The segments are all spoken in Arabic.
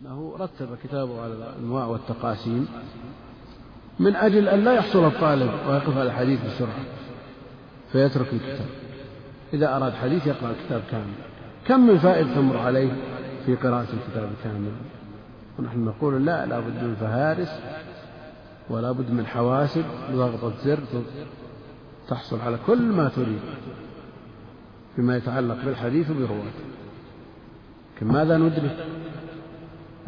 أنه رتب كتابه على الأنواع والتقاسيم من أجل أن لا يحصل الطالب ويقف على الحديث بسرعة فيترك الكتاب. إذا أراد حديث يقرأ الكتاب كامل. كم من فائدة تمر عليه في قراءة الكتاب كامل؟ ونحن نقول لا لا بد من فهارس ولا بد من حواسب ضغطة زر تحصل على كل ما تريد فيما يتعلق بالحديث وبرواته لكن ماذا ندرك؟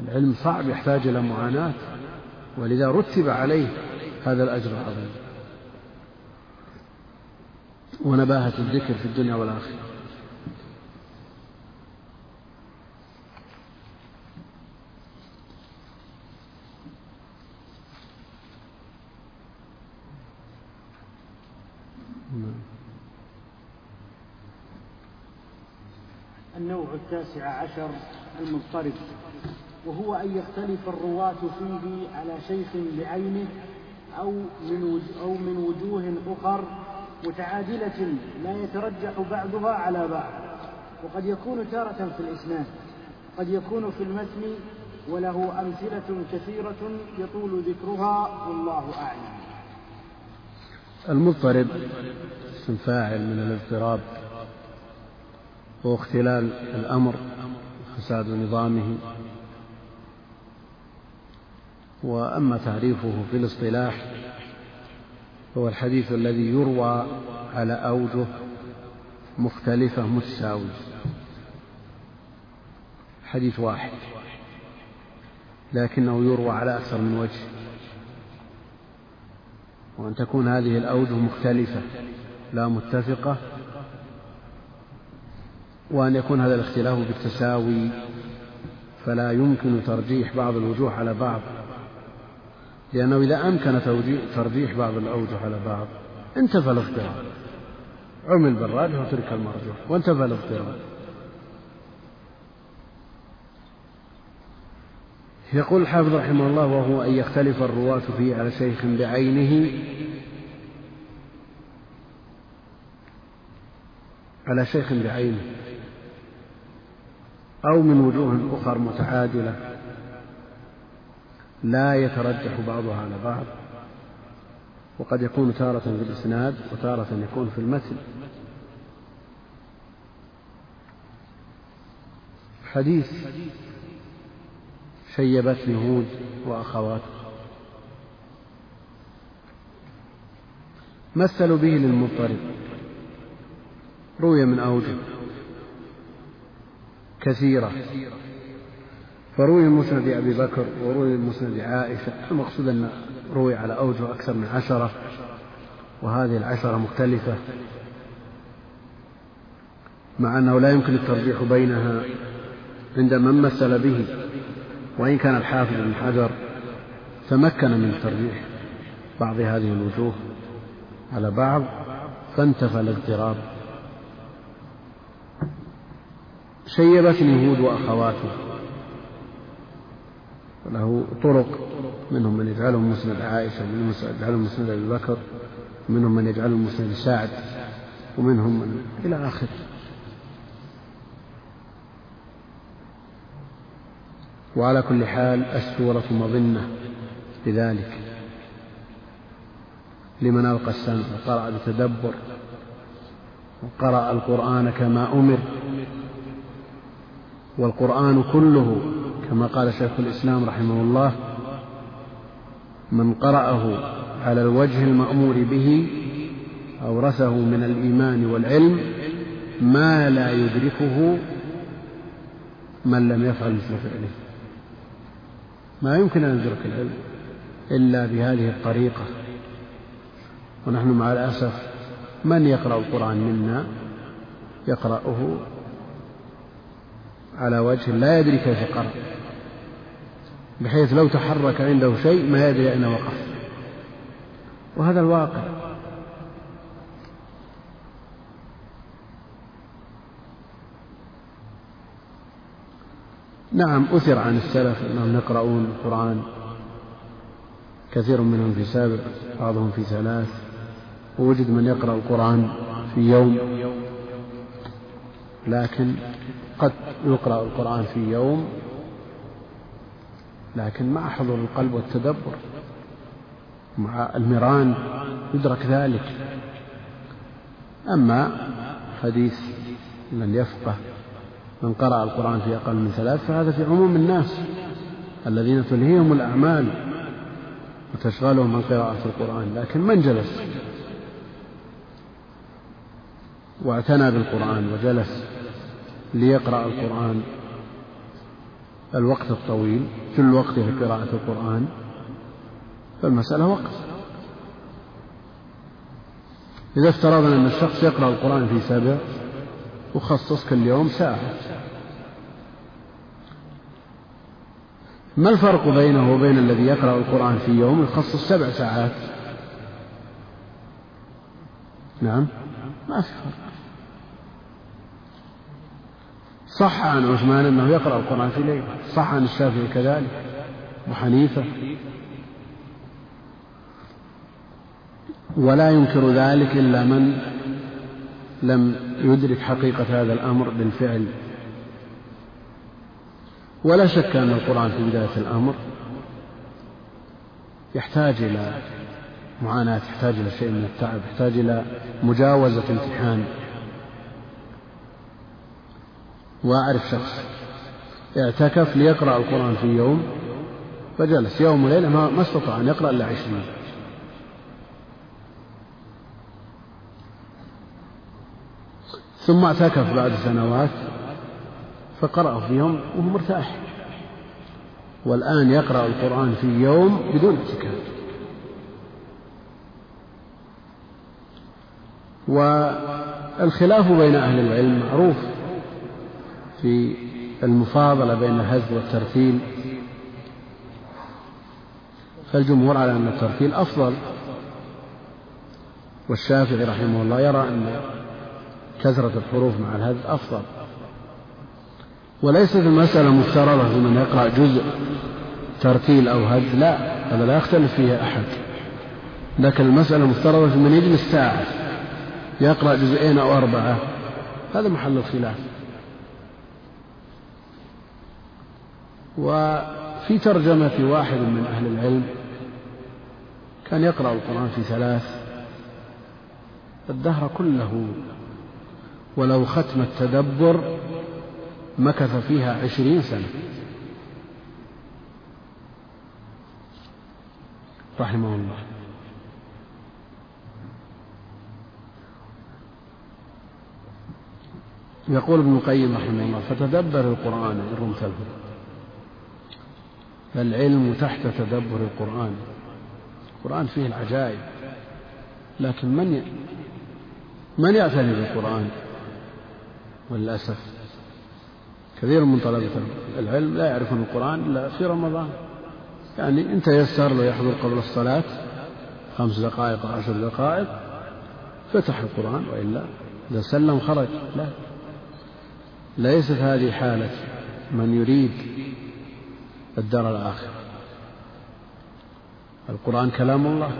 العلم صعب يحتاج إلى معاناة ولذا رتب عليه هذا الأجر العظيم. ونباهة الذكر في الدنيا والآخرة. النوع التاسع عشر المضطرب. وهو أن يختلف الرواة فيه على شيخ بعينه أو من أو من وجوه أخر متعادلة لا يترجح بعضها على بعض. وقد يكون تارة في الإسناد قد يكون في المتن وله أمثلة كثيرة يطول ذكرها والله أعلم. المضطرب اسم فاعل من الاضطراب واختلال الأمر فساد نظامه وأما تعريفه في الاصطلاح هو الحديث الذي يروى على أوجه مختلفة متساوية. حديث واحد. لكنه يروى على أكثر من وجه. وأن تكون هذه الأوجه مختلفة لا متفقة. وأن يكون هذا الاختلاف بالتساوي فلا يمكن ترجيح بعض الوجوه على بعض. لأنه إذا أمكن ترجيح بعض الأوجه على بعض انتفى الاضطراب. عمل بالراجح وترك المرجوح وانتفى الاضطراب. يقول الحافظ رحمه الله وهو أن يختلف الرواة فيه على شيخ بعينه. على شيخ بعينه. أو من وجوه أخر متعادلة. لا يترجح بعضها على بعض وقد يكون تارة في الإسناد وتارة يكون في المتن. حديث شيبتني هود وأخواته مثلوا به للمضطرب؟ روي من أوجه كثيرة. فروي مسند أبي بكر وروي مسند عائشة. المقصود أن روي على أوجه أكثر من عشرة وهذه العشرة مختلفة. مع أنه لا يمكن الترجيح بينها عند من مثل به وإن كان الحافظ بن حجر تمكن من ترجيح بعض هذه الوجوه على بعض فانتفى الاضطراب شيبتني هود وأخواته. له طرق منهم من يجعله مسند عائشة ومنهم من يجعله مسند أبي بكر ومنهم من يجعله مسند سعد ومنهم من إلى آخره وعلى كل حال السورة مظنة لذلك لمن ألقى السمع وقرأ بتدبر وقرأ القرآن كما أمر والقرآن كله كما قال شيخ الإسلام رحمه الله من قرأه على الوجه المأمور به أورثه من الإيمان والعلم ما لا يدركه من لم يفعل مثل فعله. ما يمكن أن ندرك العلم إلا بهذه الطريقة. ونحن مع الأسف من يقرأ القرآن منا؟ يقرأه على وجه لا يدري كيف قرأ بحيث لو تحرك عنده شيء ما يدري أين وقف. وهذا الواقع. نعم أثر عن السلف أنهم يقرؤون القرآن. كثير منهم في سابع بعضهم في ثلاث. ووجد من يقرأ القرآن في يوم. لكن قد يقرأ القرآن في يوم لكن مع حضور القلب والتدبر مع المران يدرك ذلك. أما حديث من يفقه من قرأ القرآن في أقل من ثلاث فهذا في عموم الناس الذين تلهيهم الأعمال وتشغلهم عن قراءة القرآن. لكن من جلس؟ واعتنى بالقرآن وجلس ليقرأ القرآن. الوقت الطويل كل في قراءة القرآن فالمسألة وقت. إذا افترضنا أن الشخص يقرأ القرآن في سبع وخصص كل يوم ساعة. ما الفرق بينه وبين الذي يقرأ القرآن في يوم يخصص سبع ساعات؟ نعم ما في فرق. صح عن عثمان أنه يقرأ القرآن في ليلة صح عن الشافعي كذلك وحنيفة ولا ينكر ذلك إلا من لم يدرك حقيقة هذا الأمر بالفعل. ولا شك أن القرآن في بداية الأمر يحتاج إلى معاناة يحتاج إلى شيء من التعب يحتاج إلى مجاوزة امتحان. وأعرف شخص اعتكف ليقرأ القرآن في يوم فجلس. يوم وليلة ما استطاع أن يقرأ إلا عشرين. ثم اعتكف بعد سنوات فقرأه في يوم وهو مرتاح. والآن يقرأ القرآن في يوم بدون اعتكاف. والخلاف بين أهل العلم معروف. في المفاضلة بين الهز والترتيل. فالجمهور على أن الترتيل أفضل. والشافعي رحمه الله يرى أن كثرة الحروف مع الهز أفضل. وليست المسألة مفترضة في من يقرأ جزء ترتيل أو هز لا هذا لا يختلف فيها أحد. لكن المسألة مفترضة في من يجلس ساعة يقرأ جزئين أو أربعة هذا محل الخلاف. وفي ترجمة واحد من أهل العلم كان يقرأ القرآن في ثلاث الدهر كله ولو ختم التدبر مكث فيها عشرين سنة. رحمه الله. يقول ابن القيم رحمه الله فتدبر القرآن إن رمت الهدى فالعلم تحت تدبر القرآن. القرآن فيه العجائب. لكن من ي... من يعتني بالقرآن؟ وللأسف كثير من طلبة العلم لا يعرفون القرآن إلا في رمضان. يعني إن تيسر له يحضر قبل الصلاة خمس دقائق أو عشر دقائق فتح القرآن وإلا إذا سلم خرج. لا. ليست هذه حالة من يريد الدار الآخرة القرآن كلام الله.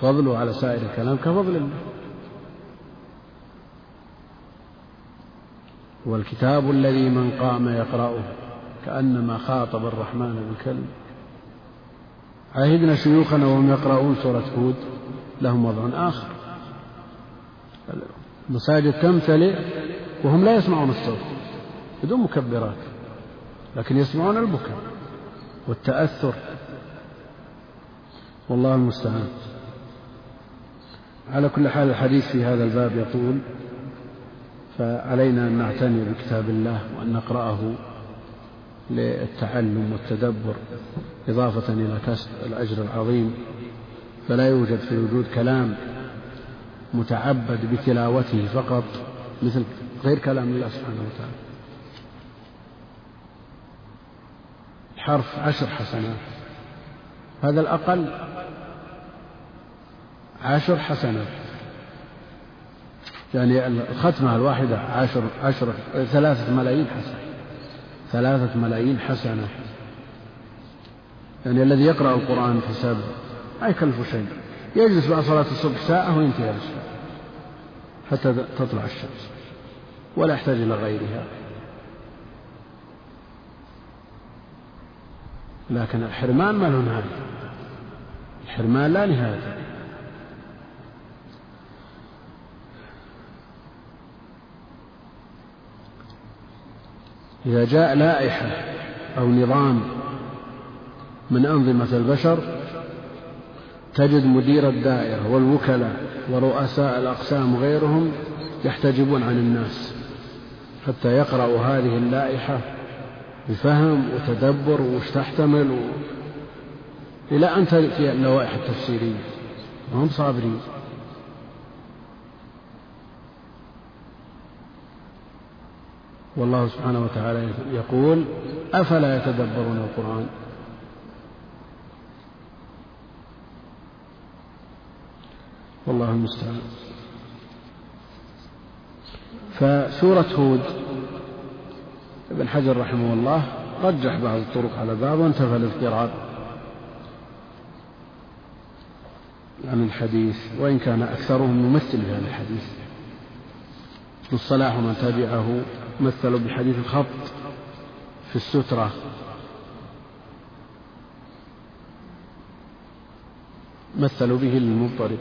فضله على سائر الكلام كفضل الله. والكتاب الذي من قام يقرأه كأنما خاطب الرحمن بالكلم. عهدنا شيوخنا وهم يقرؤون سورة هود لهم وضع آخر. المساجد تمتلئ وهم لا يسمعون الصوت بدون مكبرات. لكن يسمعون البكاء والتأثر. والله المستعان. على كل حال الحديث في هذا الباب يطول. فعلينا أن نعتني بكتاب الله وأن نقرأه للتعلم والتدبر إضافة إلى كسب الأجر العظيم. فلا يوجد في الوجود كلام متعبد بتلاوته فقط مثل غير كلام الله سبحانه وتعالى. حرف عشر حسنات. هذا الأقل عشر حسنات. يعني الختمة الواحدة عشر عشر ثلاثة ملايين حسنة. ثلاثة ملايين حسنة. يعني الذي يقرأ القرآن في سبع ما يكلف شيء. يجلس بعد صلاة الصبح ساعة وينتهي حتى تطلع الشمس. ولا يحتاج إلى غيرها. لكن الحرمان ما له نهاية الحرمان لا نهاية. إذا جاء لائحة أو نظام من أنظمة البشر تجد مدير الدائرة والوكلاء ورؤساء الأقسام وغيرهم يحتجبون عن الناس حتى يقرأوا هذه اللائحة بفهم وتدبر وش تحتمل و... إلى أن تأتي اللوائح التفسيرية. وهم صابرين. والله سبحانه وتعالى يقول أفلا يتدبرون القرآن؟ والله المستعان. فسورة هود ابن حجر رحمه الله رجح بعض الطرق على بعض وانتفى الاضطراب. عن الحديث وإن كان أكثرهم يمثل في هذا الحديث. الصلاح ومن تبعه مثلوا بحديث الخط في السترة. مثلوا به للمضطرب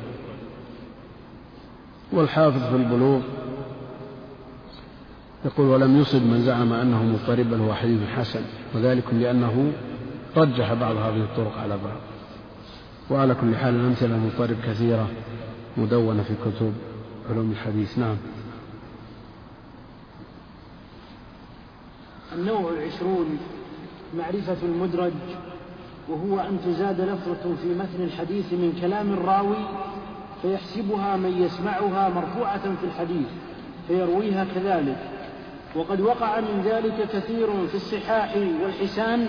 والحافظ في البلوغ يقول ولم يصب من زعم أنه مضطرب بل هو حديث حسن وذلك لأنه رجح بعض هذه الطرق على بعض. وعلى كل حال الأمثلة المضطرب كثيرة مدونة في كتب علوم الحديث. نعم. النوع العشرون معرفة المدرج وهو أن تزاد لفظة في متن الحديث من كلام الراوي فيحسبها من يسمعها مرفوعة في الحديث فيرويها كذلك. وقد وقع من ذلك كثير في الصحاح والحسان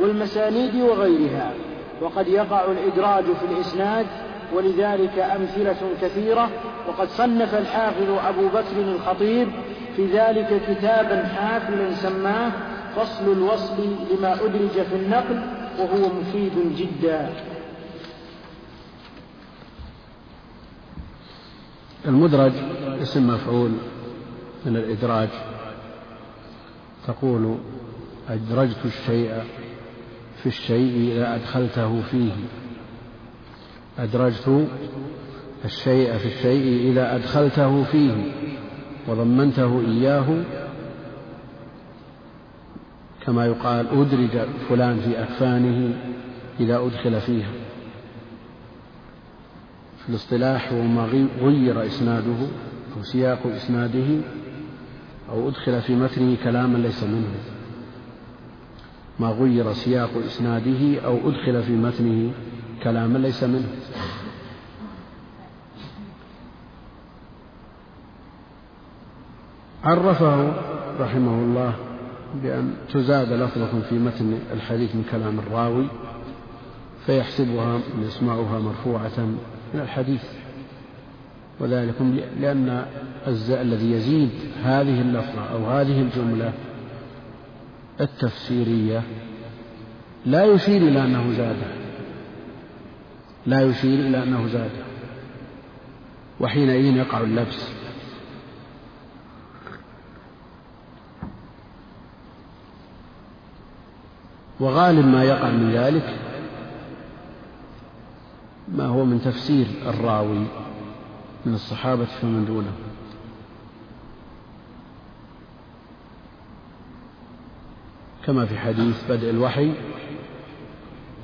والمسانيد وغيرها وقد يقع الإدراج في الإسناد ولذلك أمثلة كثيرة وقد صنف الحافظ أبو بكر الخطيب في ذلك كتابا حافلا سماه فصل الوصل لما أدرج في النقل وهو مفيد جدا. المدرج اسم مفعول من الإدراج. تقول أدرجت الشيء في الشيء إذا أدخلته فيه. أدرجت الشيء في الشيء إذا أدخلته فيه وضمنته إياه. كما يقال أدرج فلان في أكفانه إذا أدخل فيها. في الاصطلاح هو ما غير إسناده أو سياق إسناده أو أدخل في متنه كلاما ليس منه. ما غير سياق إسناده أو أدخل في متنه كلاما ليس منه. عرفه رحمه الله بأن تزاد لفظة في متن الحديث من كلام الراوي فيحسبها يسمعها مرفوعة من الحديث. وذلك لأن الذي يزيد هذه اللفظة أو هذه الجملة التفسيرية لا يشير إلى أنه زاده. لا يشير إلى أنه زاده. وحينئذ يقع اللبس. وغالب ما يقع من ذلك ما هو من تفسير الراوي. من الصحابة فمن دونه كما في حديث بدء الوحي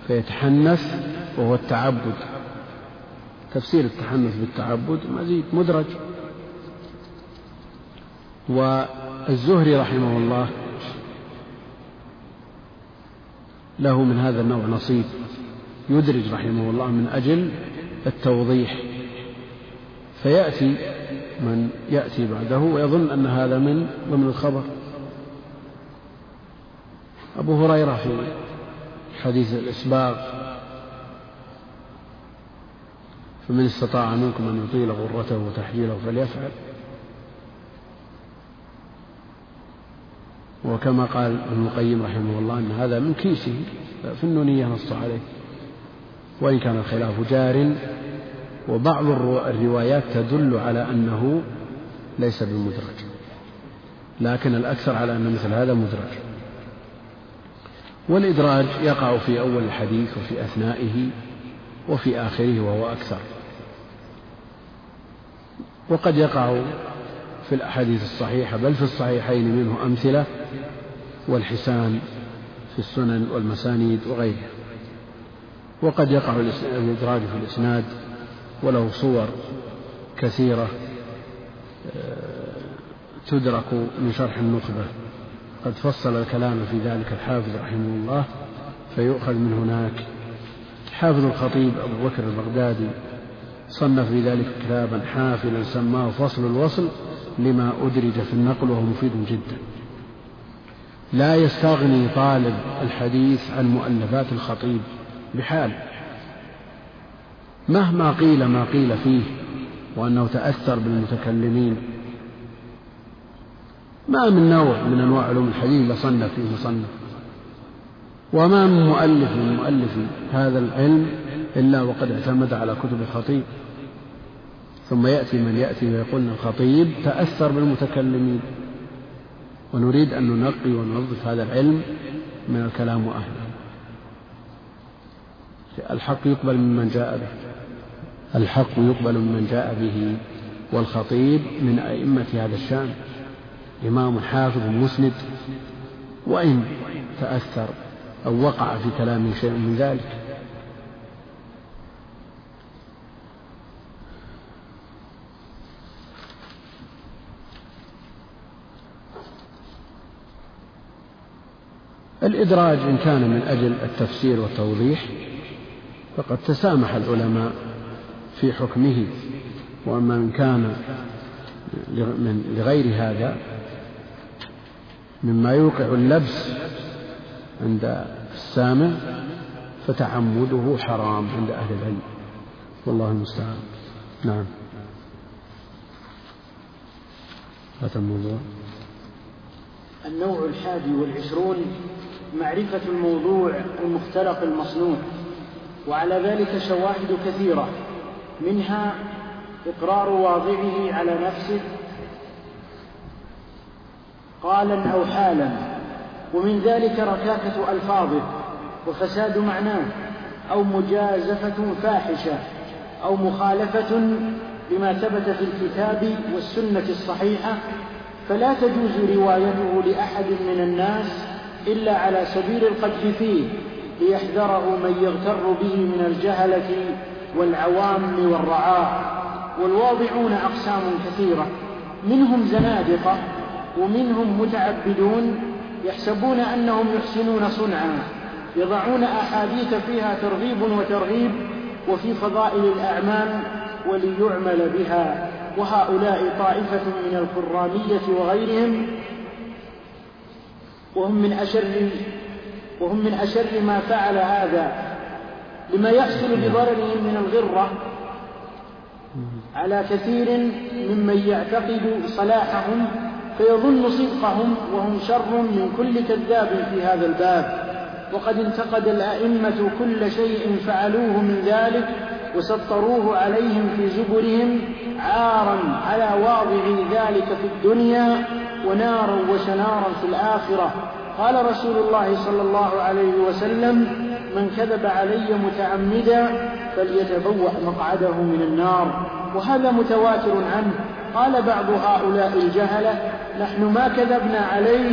فيتحنث وهو التعبد. تفسير التحنث بالتعبد مزيد مدرج. والزهري رحمه الله له من هذا النوع نصيب. يدرج رحمه الله من أجل التوضيح. فيأتي من يأتي بعده ويظن أن هذا من ضمن الخبر. أبو هريرة في حديث الإسباغ فمن استطاع منكم أن يطيل غرته وتحجيله فليفعل. وكما قال ابن القيم رحمه الله أن هذا من كيسه في النونية نص عليه. وإن كان الخلاف جار وبعض الروايات تدل على أنه ليس بمدرج لكن الأكثر على أن مثل هذا مدرج والإدراج يقع في أول الحديث وفي أثنائه وفي آخره وهو أكثر. وقد يقع في الأحاديث الصحيحة بل في الصحيحين منه أمثلة والحسان في السنن والمسانيد وغيرها. وقد يقع الإدراج في الإسناد وله صور كثيرة آه، تدرك من شرح النخبة قد فصل الكلام في ذلك الحافظ رحمه الله فيؤخذ من هناك. حافظ الخطيب أبو بكر البغدادي صنف في ذلك كتابا حافلا سماه فصل الوصل لما أدرج في النقل وهو مفيد جدا. لا يستغني طالب الحديث عن مؤلفات الخطيب بحال. مهما قيل ما قيل فيه وأنه تأثر بالمتكلمين. ما من نوع من أنواع علوم الحديث لصنف فيه مصنف وما من مؤلف من مؤلف هذا العلم إلا وقد اعتمد على كتب الخطيب. ثم يأتي من يأتي ويقول الخطيب تأثر بالمتكلمين. ونريد أن ننقي وننظف هذا العلم من الكلام وأهله. الحق يقبل ممن جاء به. الحق يقبل ممن جاء به والخطيب من أئمة هذا الشأن إمام حافظ مسند وإن تأثر أو وقع في كلامه شيء من ذلك. الإدراج إن كان من أجل التفسير والتوضيح فقد تسامح العلماء في حكمه وأما إن كان من لغير هذا مما يوقع اللبس عند السامع فتعمده حرام عند أهل العلم. والله المستعان. نعم. هذا الموضوع. النوع الحادي والعشرون معرفة الموضوع المختلق المصنوع وعلى ذلك شواهد كثيرة. منها إقرار واضعه على نفسه. قالا أو حالا ومن ذلك ركاكة ألفاظه وفساد معناه أو مجازفة فاحشة أو مخالفة لما ثبت في الكتاب والسنة الصحيحة. فلا تجوز روايته لأحد من الناس إلا على سبيل القدح فيه ليحذره من يغتر به من الجهلة والعوام والرعاع والواضعون أقسام كثيرة. منهم زنادقة ومنهم متعبدون يحسبون أنهم يحسنون صنعا يضعون أحاديث فيها ترغيب وترهيب وفي فضائل الأعمال وليعمل بها. وهؤلاء طائفة من الكرامية وغيرهم وهم من أشر وهم من أشر ما فعل هذا. لما يحصل بضررهم من الغرة على كثير ممن يعتقد صلاحهم فيظن صدقهم وهم شر من كل كذاب في هذا الباب. وقد انتقد الأئمة كل شيء فعلوه من ذلك وسطروه عليهم في زبرهم عارا على واضع ذلك في الدنيا ونارا وشنارا في الآخرة. قال رسول الله صلى الله عليه وسلم من كذب علي متعمدا فليتبوأ مقعده من النار. وهذا متواتر عنه. قال بعض هؤلاء الجهلة نحن ما كذبنا عليه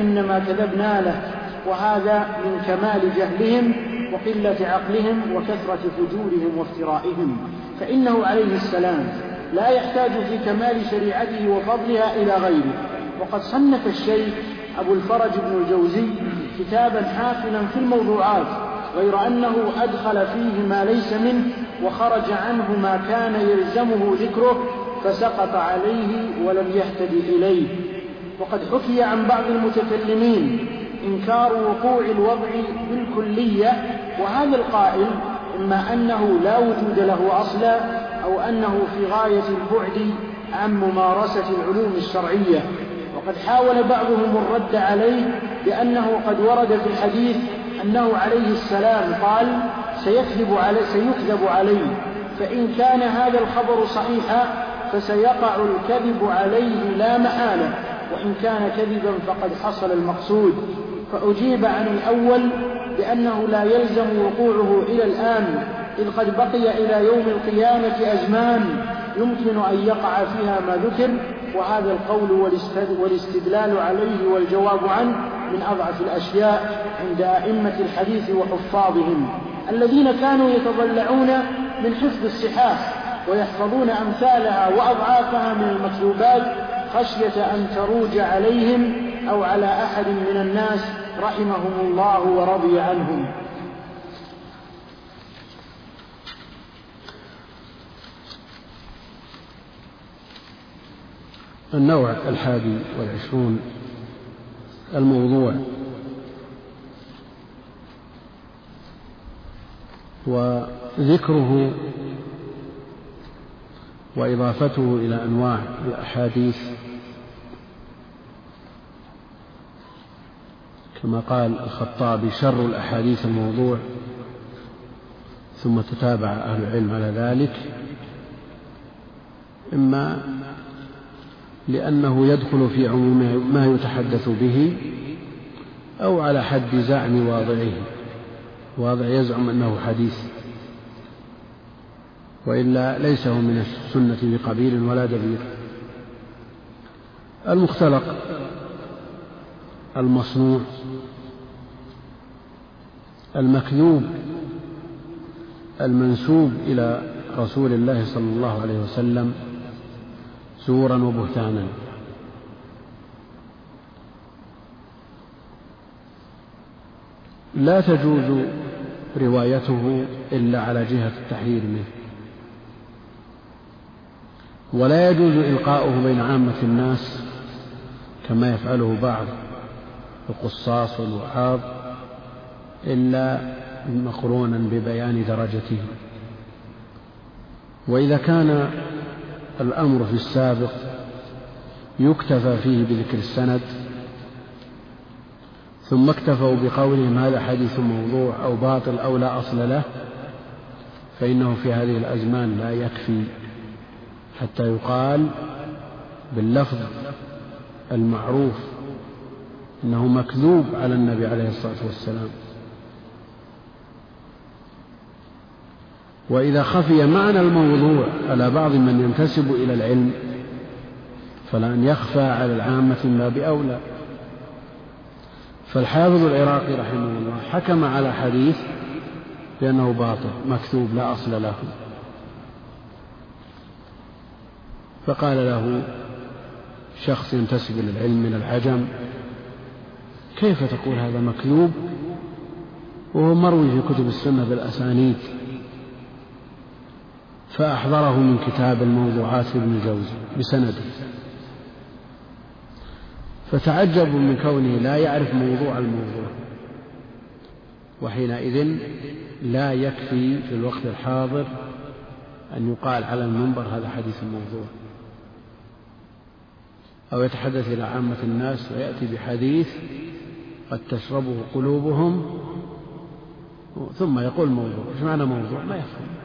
إنما كذبنا له. وهذا من كمال جهلهم وقلة عقلهم وكثرة فجورهم وافترائهم. فإنه عليه السلام لا يحتاج في كمال شريعته وفضلها إلى غيره. وقد صنف الشيخ أبو الفرج بن الجوزي كتابا حافلا في الموضوعات غير أنه أدخل فيه ما ليس منه وخرج عنه ما كان يلزمه ذكره فسقط عليه ولم يهتدي إليه. وقد حكي عن بعض المتكلمين إنكار وقوع الوضع بالكلية وهذا القائل إما أنه لا وجود له أصلا أو أنه في غاية البعد عن ممارسة العلوم الشرعية. وقد حاول بعضهم الرد عليه بأنه قد ورد في الحديث أنه عليه السلام قال سيكذب علي سيكذب عليه فإن كان هذا الخبر صحيحا فسيقع الكذب عليه لا محالة. وإن كان كذبا فقد حصل المقصود. فأجيب عن الأول بأنه لا يلزم وقوعه إلى الآن إذ قد بقي إلى يوم القيامة أزمان. يمكن أن يقع فيها ما ذكر وهذا القول والاستدلال عليه والجواب عنه من أضعف الأشياء عند أئمة الحديث وحفاظهم الذين كانوا يتضلعون من حفظ الصحاح ويحفظون أمثالها وأضعافها من المكتوبات خشية أن تروج عليهم أو على أحد من الناس رحمهم الله ورضي عنهم. النوع الحادي والعشرون الموضوع. وذكره وإضافته إلى أنواع الأحاديث كما قال الخطابي شر الأحاديث الموضوع ثم تتابع أهل العلم على ذلك. إما لأنه يدخل في عموم ما يتحدث به أو على حد زعم واضعه. واضع يزعم أنه حديث. وإلا ليس هو من السنة بقبيل ولا دبير المختلق المصنوع المكذوب المنسوب إلى رسول الله صلى الله عليه وسلم. زورا وبهتانا. لا تجوز روايته إلا على جهة التحذير منه. ولا يجوز إلقاؤه بين عامة الناس كما يفعله بعض القصاص والوعاظ إلا مقرونا ببيان درجته. وإذا كان الأمر في السابق يكتفى فيه بذكر السند ثم اكتفوا بقولهم هذا حديث موضوع أو باطل أو لا أصل له فإنه في هذه الأزمان لا يكفي حتى يقال باللفظ المعروف إنه مكذوب على النبي عليه الصلاة والسلام. وإذا خفي معنى الموضوع على بعض من ينتسب إلى العلم فلان يخفى على العامة من باب اولى فالحافظ العراقي رحمه الله حكم على حديث بأنه باطل مكتوب لا أصل له. فقال له شخص ينتسب إلى العلم من العجم كيف تقول هذا مكذوب؟ وهو مروي في كتب السنة بالأسانيد. فأحضره من كتاب الموضوعات لابن الجوزي بسنده فتعجبوا من كونه لا يعرف موضوع الموضوع وحينئذ لا يكفي في الوقت الحاضر أن يقال على المنبر هذا حديث موضوع أو يتحدث إلى عامة الناس ويأتي بحديث قد تشربه قلوبهم ثم يقول موضوع. إيش معنى موضوع؟ ما يفهم.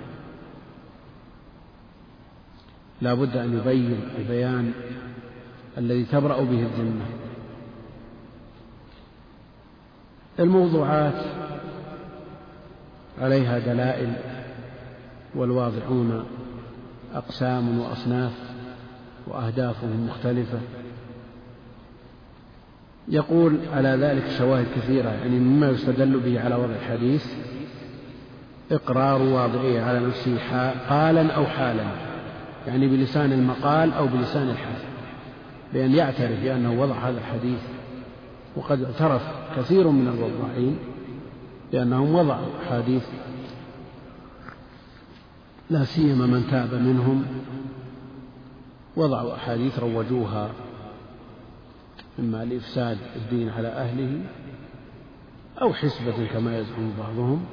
لا بد أن يبين البيان الذي تبرأ به الذمة. الموضوعات عليها دلائل والواضعون أقسام وأصناف وأهدافهم مختلفة. يقول على ذلك شواهد كثيرة يعني مما يستدل به على وضع الحديث. إقرار واضعه على نفسه قالا أو حالا. يعني بلسان المقال أو بلسان الحال بأن يعترف بأنه وضع هذا الحديث وقد اعترف كثير من الوضاعين بأنهم وضعوا أحاديث لا سيما من تاب منهم وضعوا أحاديث روجوها إما لإفساد الدين على أهله أو حسبة كما يزعم بعضهم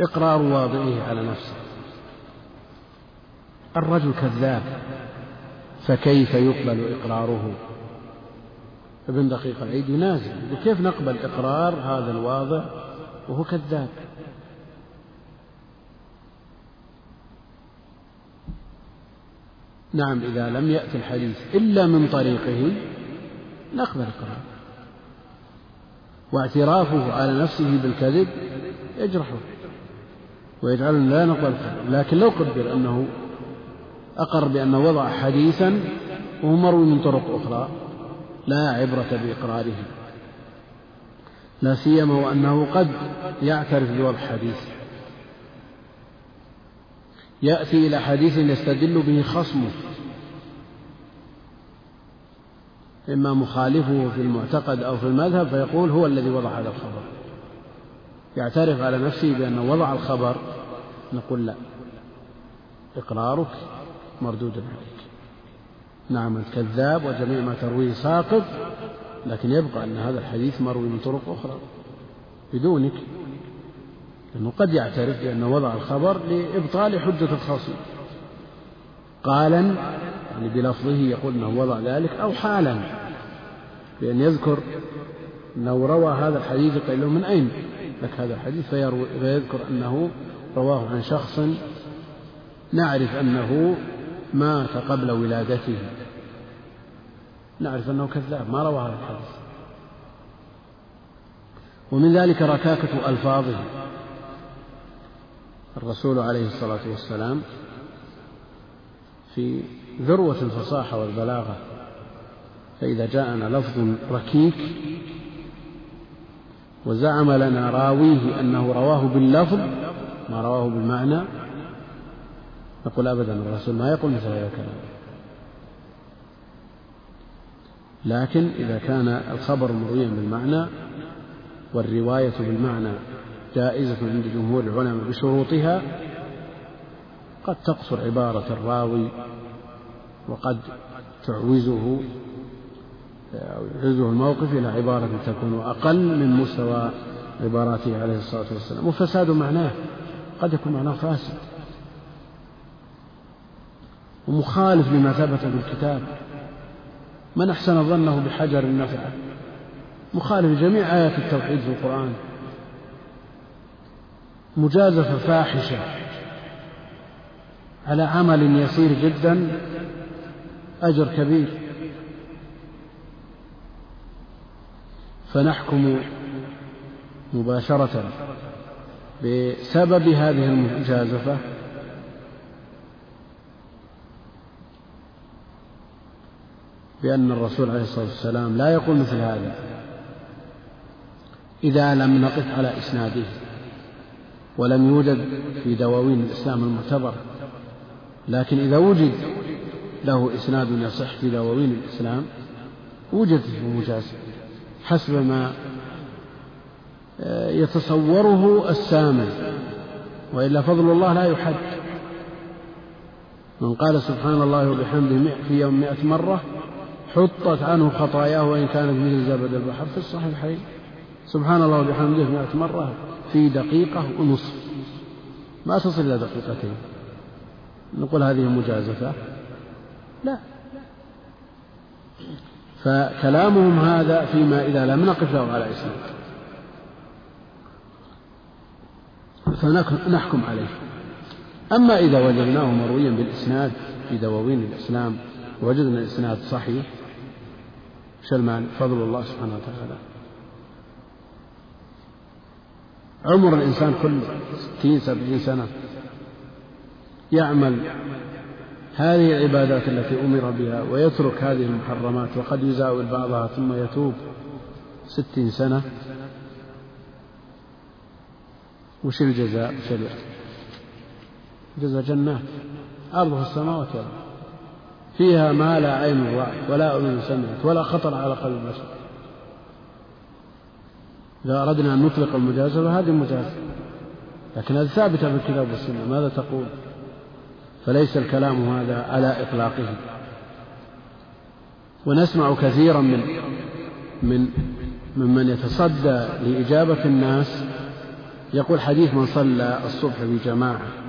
إقرار واضعه على نفسه. الرجل كذاب فكيف يقبل إقراره؟ ابن دقيق العيد ينازل كيف نقبل إقرار هذا الواضع وهو كذاب؟ نعم إذا لم يأتي الحديث إلا من طريقه نقبل القرار. واعترافه على نفسه بالكذب يجرحه ويجعلنا لا نقبل لكن لو قدر أنه أقر بأنه وضع حديثا وهو مروي من طرق أخرى لا عبرة بإقراره. لا سيما وأنه قد يعترف بوضع حديث. يأتي إلى حديث يستدل به خصمه. إما مخالفه في المعتقد أو في المذهب فيقول هو الذي وضع هذا الخبر. يعترف على نفسه بأنه وضع الخبر. نقول لا. إقرارك مردود عليك. نعم أنت كذاب وجميع ما ترويه ساقط لكن يبقى أن هذا الحديث مروي من طرق أخرى بدونك لأنه قد يعترف بأنه وضع الخبر لإبطال حجة الخصم قالا يعني بلفظه يقول أنه وضع ذلك أو حالا بأن يذكر أنه روى هذا الحديث قيل له من أين؟ لك هذا الحديث فيذكر أنه رواه عن شخص نعرف أنه مات قبل ولادته. نعرف أنه كذاب ما روى هذا الحديث. ومن ذلك ركاكة ألفاظه. الرسول عليه الصلاة والسلام في ذروة الفصاحة والبلاغة فإذا جاءنا لفظ ركيك وزعم لنا راويه أنه رواه باللفظ ما رواه بالمعنى نقول أبدا الرسول ما يقول مثل هذا الكلام. لكن إذا كان الخبر مرويا بالمعنى والرواية بالمعنى جائزة عند جمهور العلماء بشروطها قد تقصر عبارة الراوي وقد تعوزه أو يعوزه الموقف إلى عبارة تكون أقل من مستوى عباراته عليه الصلاة والسلام. وفساد معناه قد يكون معناه فاسد. ومخالف لما ثبت بالكتاب من أحسن ظنه بحجر النفع. مخالف جميع آيات التوحيد في القرآن. مجازفة فاحشة. على عمل يسير جدا. أجر كبير. فنحكم مباشرة بسبب هذه المجازفة. بأن الرسول عليه الصلاة والسلام لا يقول مثل هذا. إذا لم نقف على إسناده ولم يوجد في دواوين الإسلام المعتبر لكن إذا وجد له إسناد يصح في دواوين الإسلام وجدت المجازفة حسب ما يتصوره السامع وإلا فضل الله لا يحد. من قال سبحان الله وبحمده في يوم مئة مرة حطت عنه خطاياه وإن كانت مثل زبد البحر في الصحيحين. سبحان الله وبحمده مئة مرة في دقيقة ونصف. ما تصل إلى دقيقتين. نقول هذه مجازفة. لا. فكلامهم هذا فيما إذا لم نقف له على إسناد فنحكم عليه. أما إذا وجدناه مرويا بالإسناد في دواوين الإسلام وجدنا الإسناد صحيح سلمان فضل الله سبحانه وتعالى. عمر الإنسان كله ستين سبعين سنة يعمل هذه العبادات التي أمر بها ويترك هذه المحرمات وقد يزاول بعضها ثم يتوب ستين سنة. وش الجزاء؟ وش جزاء جنات. أرضها السماوات والأرض فيها ما لا عين رأت ولا أذن سمعت ولا خطر على قلب بشر إذا أردنا أن نطلق المجازفة هذه المجازفة لكن هذه ثابتة في الكتاب والسنة ماذا تقول؟ فليس الكلام هذا على إطلاقه. ونسمع كثيرا من من ممن يتصدى لإجابة الناس. يقول حديث من صلى الصبح في جماعة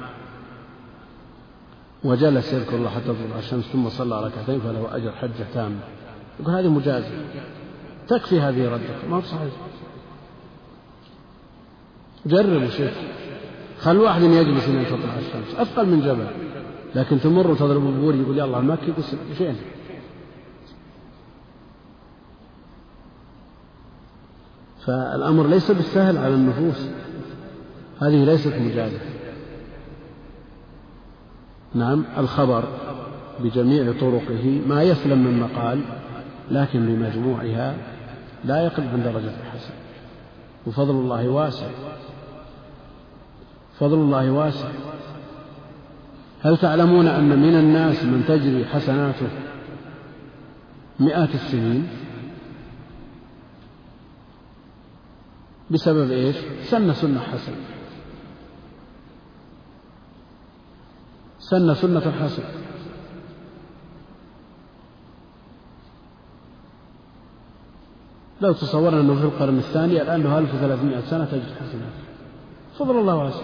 وجلس يذكر الله حتى تطلع الشمس ثم صلى ركعتين فله أجر حجة تامة يقول هذه مجازة تكفي هذه ردك. ما هو صحيح. جربوا شيخ. خل واحد يجلس لين تطلع الشمس. أثقل من جبل. لكن تمر وتضرب البور يقول الله المكي يقول فين فالأمر ليس بالسهل على النفوس. هذه ليست مجازة. نعم الخبر بجميع طرقه ما يسلم من مقال لكن بمجموعها لا يقل عن درجة الحسن. وفضل الله واسع. فضل الله واسع. هل تعلمون أن من الناس من تجري حسناته مئات السنين؟ بسبب إيش؟ سن سنة حسنة سن سنة حسنة لو تصورنا أنه في القرن الثاني الآن له 1300 سنة تجد حسنات فضل الله واسع.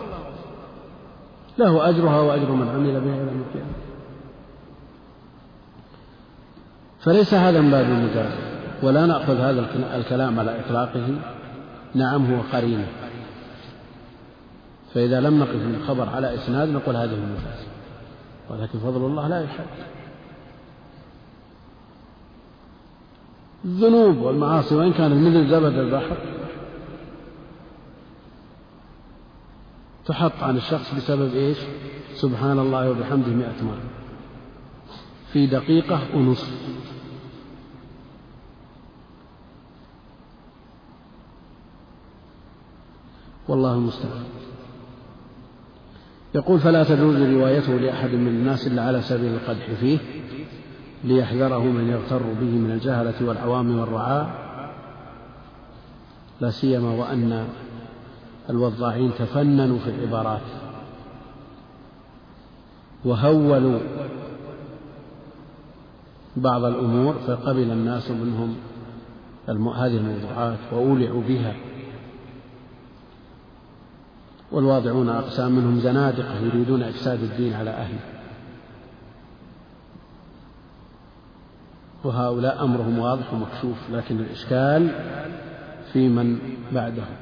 له أجرها وأجر من عمل بها إلى القيامة. فليس هذا من باب المجازة ولا نأخذ هذا الكلام على إطلاقه. نعم هو قرينة. فإذا لم نقف الخبر على إسناد نقول هذه المجازة ولكن فضل الله لا يحد الذنوب والمعاصي وإن كانت مثل زبد البحر تحط عن الشخص بسبب إيش؟ سبحان الله وبحمده مئة مرة. في دقيقة ونصف والله المستعان. يقول فلا تجوز روايته لأحد من الناس إلا على سبيل القدح فيه ليحذره من يغتر به من الجهلة والعوام والرعاة. لا سيما وأن الوضاعين تفننوا في العبارات. وهولوا بعض الأمور فقبل الناس منهم هذه الموضوعات وأولعوا بها. والواضعون أقسام منهم زنادقة يريدون إفساد الدين على أهله. وهؤلاء أمرهم واضح ومكشوف لكن الإشكال في من بعدهم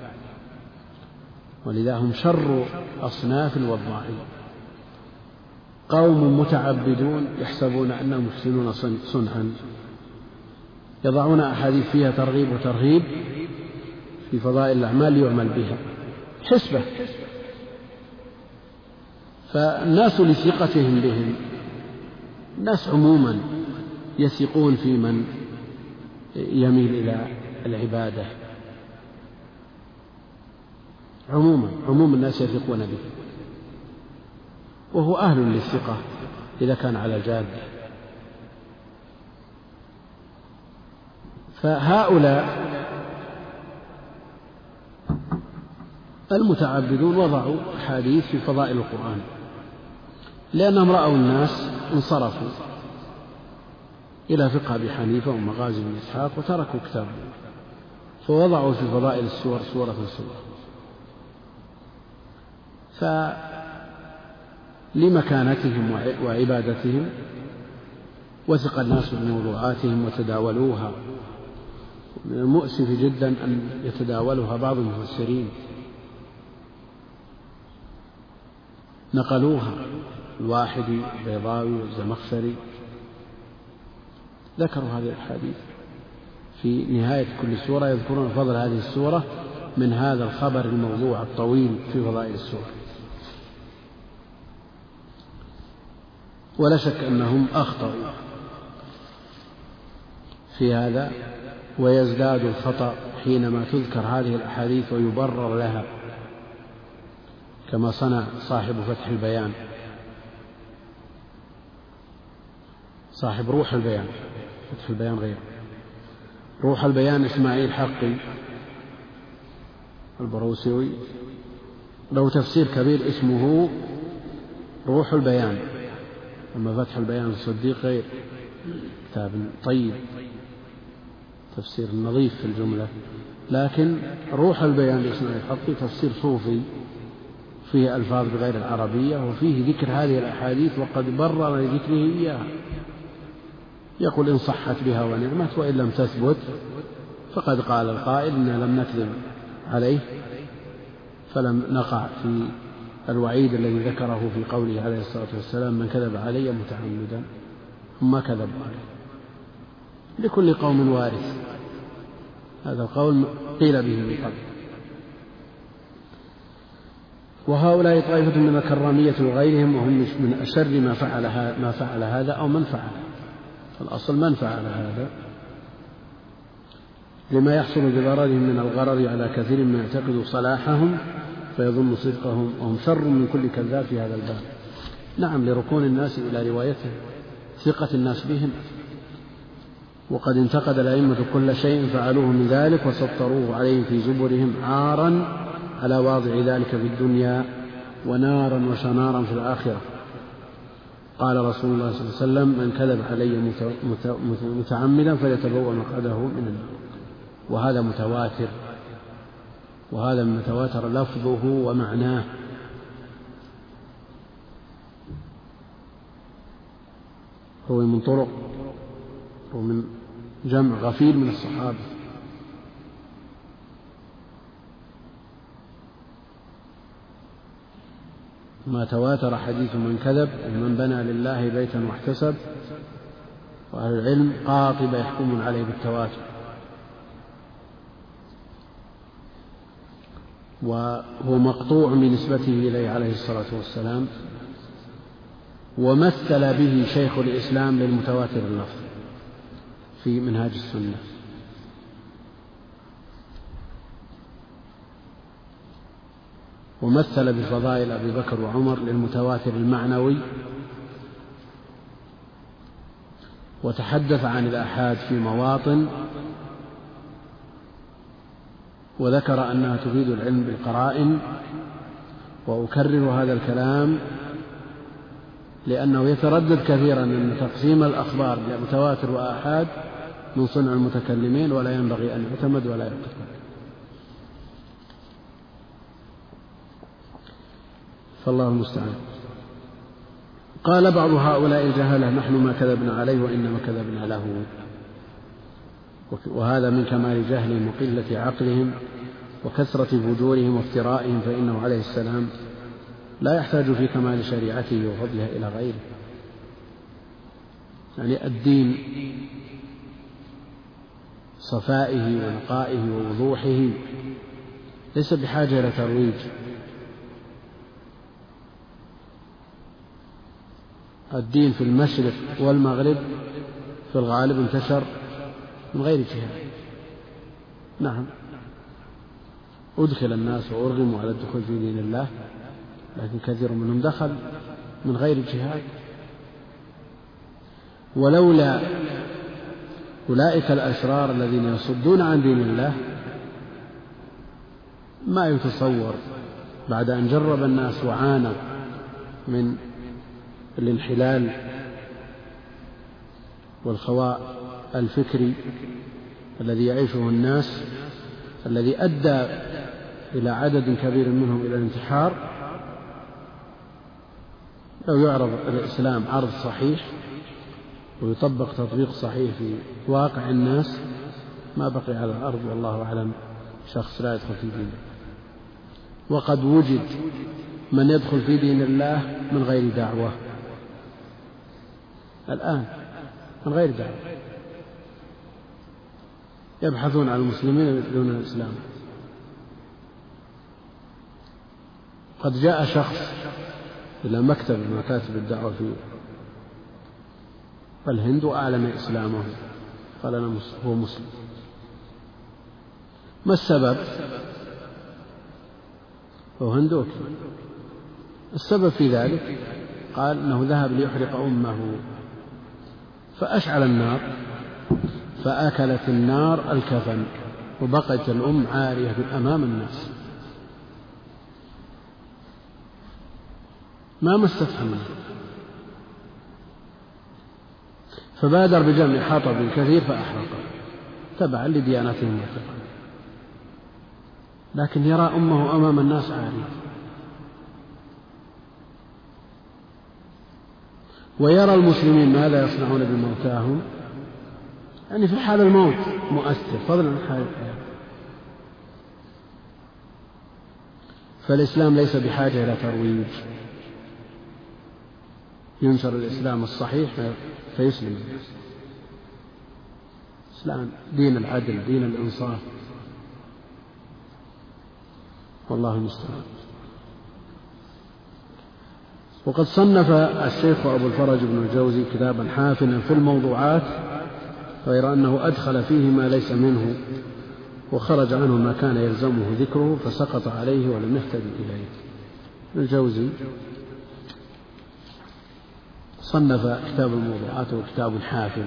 ولذا هم شر أصناف الوضاعين قوم متعبدون يحسبون أنهم يحسنون صنعا. يضعون أحاديث فيها ترغيب وترهيب في فضائل الأعمال ليعمل بها. حسبة. فالناس لثقتهم بهم. الناس عموما يثقون في من يميل إلى العبادة. عموما عموم الناس يثقون به. وهو أهل للثقة إذا كان على الجادة فهؤلاء المتعبدون وضعوا أحاديث في فضائل القرآن لأنهم رأوا الناس انصرفوا إلى فقه أبي حنيفة ومغازي بن إسحاق وتركوا كتاب فوضعوا في فضائل السور سورة سورة فلمكانتهم وعبادتهم وثق الناس بموضوعاتهم وتداولوها. من المؤسف جدا أن يتداولها بعض المفسرين. نقلوها. الواحدي البيضاوي والزمخشري ذكروا هذه الأحاديث. في نهاية كل سورة يذكرون فضل هذه السورة من هذا الخبر الموضوع الطويل في فضائل السورة. ولا شك أنهم أخطأوا في هذا ويزداد الخطأ حينما تذكر هذه الأحاديث ويبرر لها. كما صنع صاحب فتح البيان. صاحب روح البيان فتح البيان غير. روح البيان إسماعيل حقي البروسوي له تفسير كبير اسمه روح البيان. أما فتح البيان الصديق غير. كتاب طيب. تفسير نظيف في الجملة. لكن روح البيان لإسماعيل حقي تفسير صوفي. فيه ألفاظ بغير العربية وفيه ذكر هذه الأحاديث وقد برر لذكره إياها. يقول إن صحت بها ونعمت وإن لم تثبت فقد قال القائل إنا لم نكذب عليه فلم نقع في الوعيد الذي ذكره في قوله عليه الصلاة والسلام من كذب علي متعمدا ما كذب عليه لكل قوم وارث. هذا القول قيل به من قبل. وهؤلاء طائفة من الكرامية وغيرهم وهم من أشر ما فعل ما فعل هذا أو من فعل. الأصل من فعل هذا. لما يحصل بضررهم من الغرر على كثير من يعتقد صلاحهم فيظن صدقهم وهم شر من كل كذاب في هذا الباب. نعم لركون الناس إلى روايته ثقة الناس بهم. وقد انتقد الأئمة كل شيء فعلوه من ذلك وسطروه عليهم في زبرهم عارا على واضع ذلك في الدنيا ونارا وشنارا في الآخرة. قال رسول الله صلى الله عليه وسلم من كذب علي متعمدا فليتبوأ مقعده من النار. وهذا متواتر. وهذا من تواتر لفظه ومعناه. هو من طرق ومن جمع غفير من الصحابة. ما تواتر حديث من كذب ومن بنى لله بيتا واحتسب وأهل العلم قاطبة يحكمون عليه بالتواتر. وهو مقطوع بنسبته إليه عليه الصلاة والسلام ومثل به شيخ الإسلام للمتواتر اللفظ في منهاج السنة. ومثل بفضائل أبي بكر وعمر للمتواتر المعنوي وتحدث عن الآحاد في مواطن وذكر أنها تفيد العلم بالقرائن وأكرر هذا الكلام لأنه يتردد كثيرا أن تقسيم الأخبار إلى متواتر وآحاد من صنع المتكلمين ولا ينبغي أن يعتمد ولا يعتقد. فالله المستعان. قال بعض هؤلاء الجهلة نحن ما كذبنا عليه وإنما كذبنا له. وهذا من كمال جهلهم وقلة عقلهم وكثرة فجورهم وافترائهم فإنه عليه السلام لا يحتاج في كمال شريعته وفضلها إلى غيره. يعني الدين صفائه ونقائه ووضوحه ليس بحاجة إلى ترويج. الدين في المشرق والمغرب في الغالب انتشر من غير جهاد نعم. أدخل الناس وأرغموا على الدخول في دين الله لكن كثير منهم دخل من غير جهاد ولولا أولئك الأشرار الذين يصدون عن دين الله ما يتصور بعد أن جرب الناس وعانوا من الانحلال والخواء الفكري الذي يعيشه الناس الذي أدى إلى عدد كبير منهم إلى الانتحار لو يعرض الإسلام عرض صحيح ويطبق تطبيق صحيح في واقع الناس ما بقي على الأرض والله أعلم شخص لا يدخل في دينه. وقد وجد من يدخل في دين الله من غير دعوة. الآن من غير دعوة يبحثون عن المسلمين دون الإسلام. قد جاء شخص إلى مكتب من مكاتب الدعوة في الهند وأعلن إسلامه. قال أنا هو مسلم. ما السبب؟ هو هندوكي السبب في ذلك؟ قال أنه ذهب ليحرق أمه. فأشعل النار فأكلت النار الكفن وبقت الأم عارية أمام الناس. ما مستفها منه. فبادر بجمع حطب كثير فأحرقه. تبعا لديانتهم لكن يرى أمه أمام الناس عارية. ويرى المسلمين ماذا يصنعون بموتاهم؟ يعني في حال الموت مؤثر فضلا عن حال الحياة. فالإسلام ليس بحاجة إلى ترويج. ينشر الإسلام الصحيح فيسلم. الإسلام دين العدل دين الإنصاف. والله المستعان. وقد صنف الشيخ أبو الفرج بن الجوزي كتابا حافلا في الموضوعات غير أنه أدخل فيه ما ليس منه وخرج عنه ما كان يلزمه ذكره فسقط عليه ولم يهتدي إليه. الجوزي صنف كتاب الموضوعات وكتاب حافل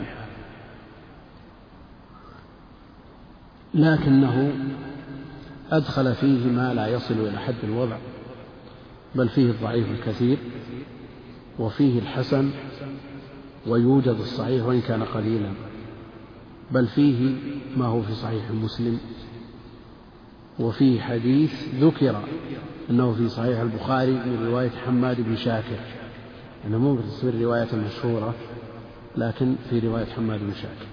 لكنه أدخل فيه ما لا يصل إلى حد الوضع. بل فيه الضعيف الكثير وفيه الحسن ويوجد الصحيح وإن كان قليلا بل فيه ما هو في صحيح مسلم وفيه حديث ذكر أنه في صحيح البخاري من رواية حماد بن شاكر أنه مو تصير رواية مشهورة لكن في رواية حماد بن شاكر.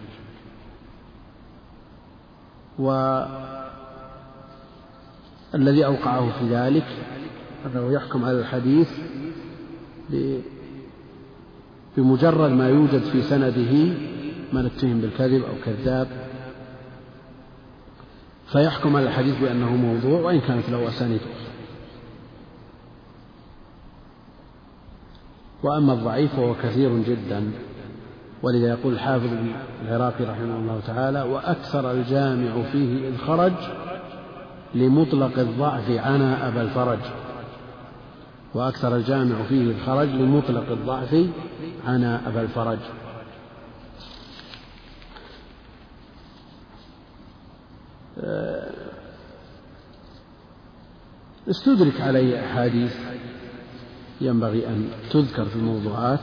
والذي أوقعه في ذلك أنه يحكم على الحديث بمجرد ما يوجد في سنده من اتهم بالكذب أو كذاب. فيحكم على الحديث بأنه موضوع وإن كانت له أسانيد وأما الضعيف فهو كثير جدا. ولذا يقول الحافظ العراقي رحمه الله تعالى وأكثر الجامع فيه إذ خرج لمطلق الضعف عنا أبا الفرج وأكثر الجامع فيه إذ خرج لمطلق الضعف عنا أبا الفرج. آه، استدرك عليه أحاديث ينبغي أن تذكر في الموضوعات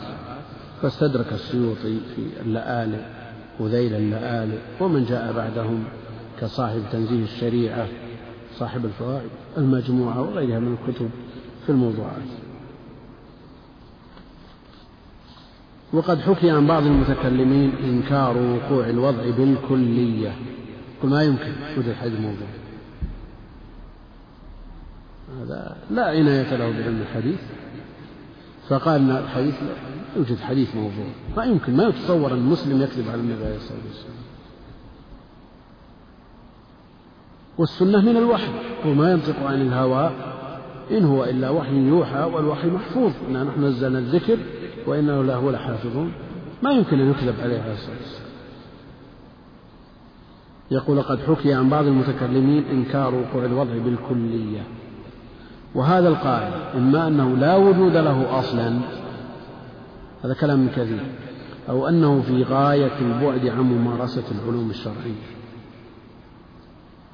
فاستدرك السيوطي في اللآلئ وذيل اللآلئ ومن جاء بعدهم كصاحب تنزيه الشريعة صاحب الفوائد المجموعة وغيرها من الكتب. في الموضوعات وقد حكي عن بعض المتكلمين إنكار وقوع الوضع بالكلية. قل ما يمكن وجود الحديث موضوع هذا لا عناية له بعلم الحديث. فقال إن الحديث لا يوجد حديث موضوع. ما يمكن ما يتصور أن مسلم يكذب على النبي عليه الصلاة والسلام. والسنة من الوحي وما ينطق عن الهوى إن هو إلا وحي يوحى والوحي محفوظ. إنا نحن نزلنا الذكر وإنه له لحافظون. ما يمكن أن يكذب عليه الصلاة والسلام. يقول قد حكي عن بعض المتكلمين إنكار وقوع الوضع بالكلية. وهذا القائل إما أنه لا وجود له أصلا. هذا كلام كثير. أو أنه في غاية البعد عن ممارسة العلوم الشرعية.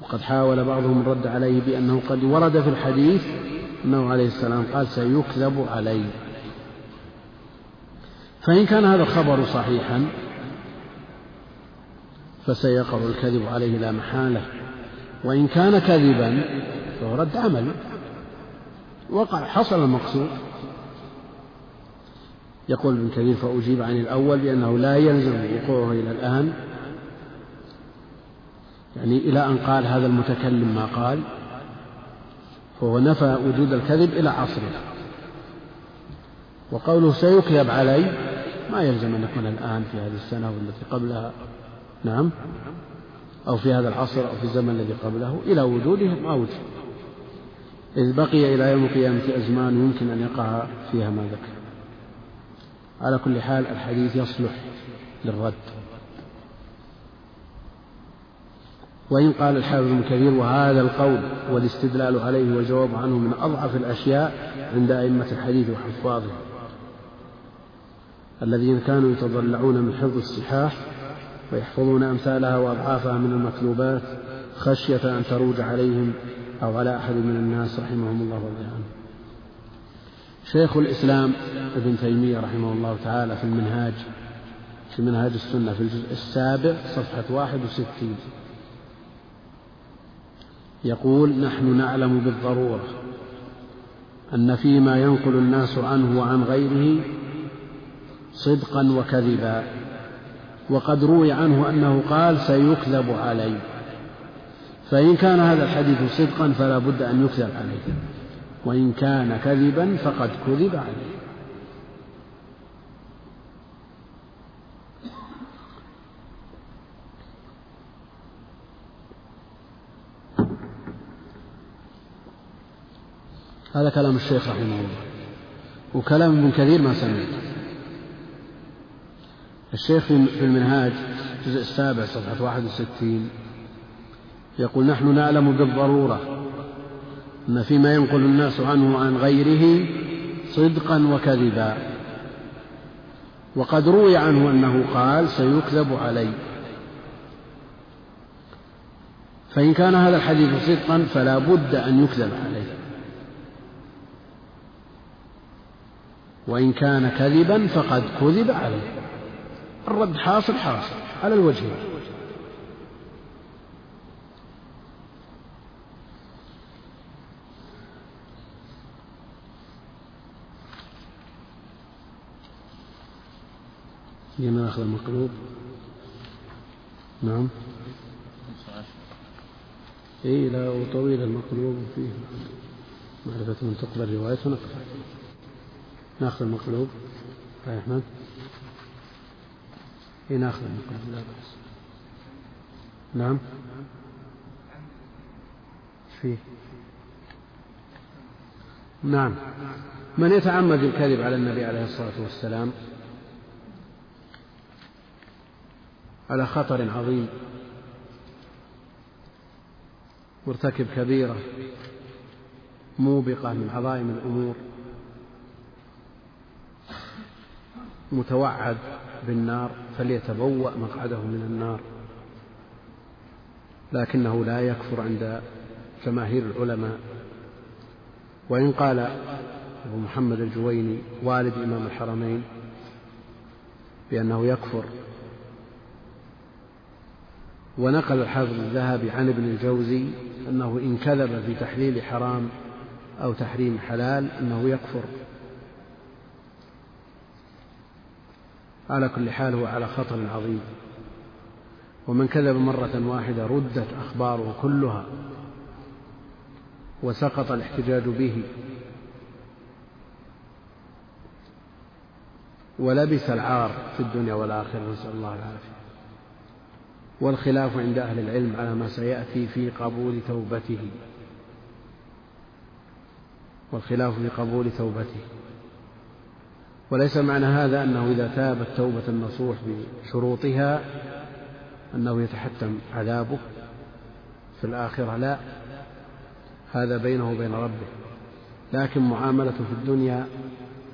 وقد حاول بعضهم الرد عليه بأنه قد ورد في الحديث أنه عليه السلام قال سيكذب علي. فإن كان هذا الخبر صحيحا فسيقع الكذب عليه لا محالة. وإن كان كذبا فهو رد عمل. وقع حصل المقصود. يقول ابن كثير فأجيب عن الأول بأنه لا يلزم وقوعه إلى الآن. يعني إلى أن قال هذا المتكلم ما قال. فهو نفى وجود الكذب إلى عصره. وقوله سيكذب علي ما يلزم أن يكون الآن في هذه السنة والتي قبلها. نعم. أو في هذا العصر أو في الزمن الذي قبله إلى وجوده ما وجد إذ بقي إلى يوم القيامة أزمان يمكن أن يقع فيها ما ذكر. على كل حال الحديث يصلح للرد. وإن قال الحافظ ابن كثير وهذا القول والاستدلال عليه والجواب عنه من أضعف الأشياء عند أئمة الحديث وحفاظه. الذين كانوا يتضلعون من حفظ الصحاح ويحفظون أمثالها وأضعافها من المطلوبات خشية أن تروج عليهم أو على أحد من الناس رحمهم الله ورضي عنه. شيخ الإسلام ابن تيمية رحمه الله تعالى في المنهاج في منهاج السنة في الجزء السابع صفحة واحد وستين. يقول نحن نعلم بالضرورة أن فيما ينقل الناس عنه وعن غيره صدقا وكذبا. وقد روي عنه أنه قال سيكذب علي. فإن كان هذا الحديث صدقا فلا بد أن يكذب عليه. وإن كان كذبا فقد كذب عليه. هذا كلام الشيخ رحمه الله. وكلام ابن كثير ما سمع الشيخ في المنهاج الجزء السابع صفحة 61 يقول نحن نعلم بالضرورة أن فيما ينقل الناس عنه عن غيره صدقا وكذبا. وقد روي عنه أنه قال سيكذب علي. فإن كان هذا الحديث صدقا فلا بد أن يكذب عليه. وإن كان كذبا فقد كذب عليه. الرد حاصل حاصل على الوجهين جينا ناخذ المقلوب نعم. اي لا وطويل المقلوب فيه. معرفة من تقبل روايته نقف ناخذ المقلوب. يا أحمد. اي ناخذ المقلوب؟ لا بأس. نعم. فيه نعم. من يتعمد الكذب على النبي عليه الصلاة والسلام على خطر عظيم مرتكب كبيرة موبقة من عظائم الأمور متوعد بالنار فليتبوأ مقعده من النار. لكنه لا يكفر عند جماهير العلماء. وإن قال أبو محمد الجويني والد إمام الحرمين بأنه يكفر ونقل الحافظ الذهبي عن ابن الجوزي أنه إن كذب في تحليل حرام أو تحريم حلال أنه يكفر. على كل حال هو على خطر عظيم. ومن كذب مرة واحدة ردت أخباره كلها وسقط الاحتجاج به. ولبس العار في الدنيا والآخرة نسأل الله العافية. والخلاف عند أهل العلم على ما سيأتي في قبول توبته. والخلاف في قبول توبته. وليس معنى هذا أنه إذا تاب التوبة النصوح بشروطها أنه يتحتم عذابه في الآخرة. لا هذا بينه وبين ربه. لكن معاملته في الدنيا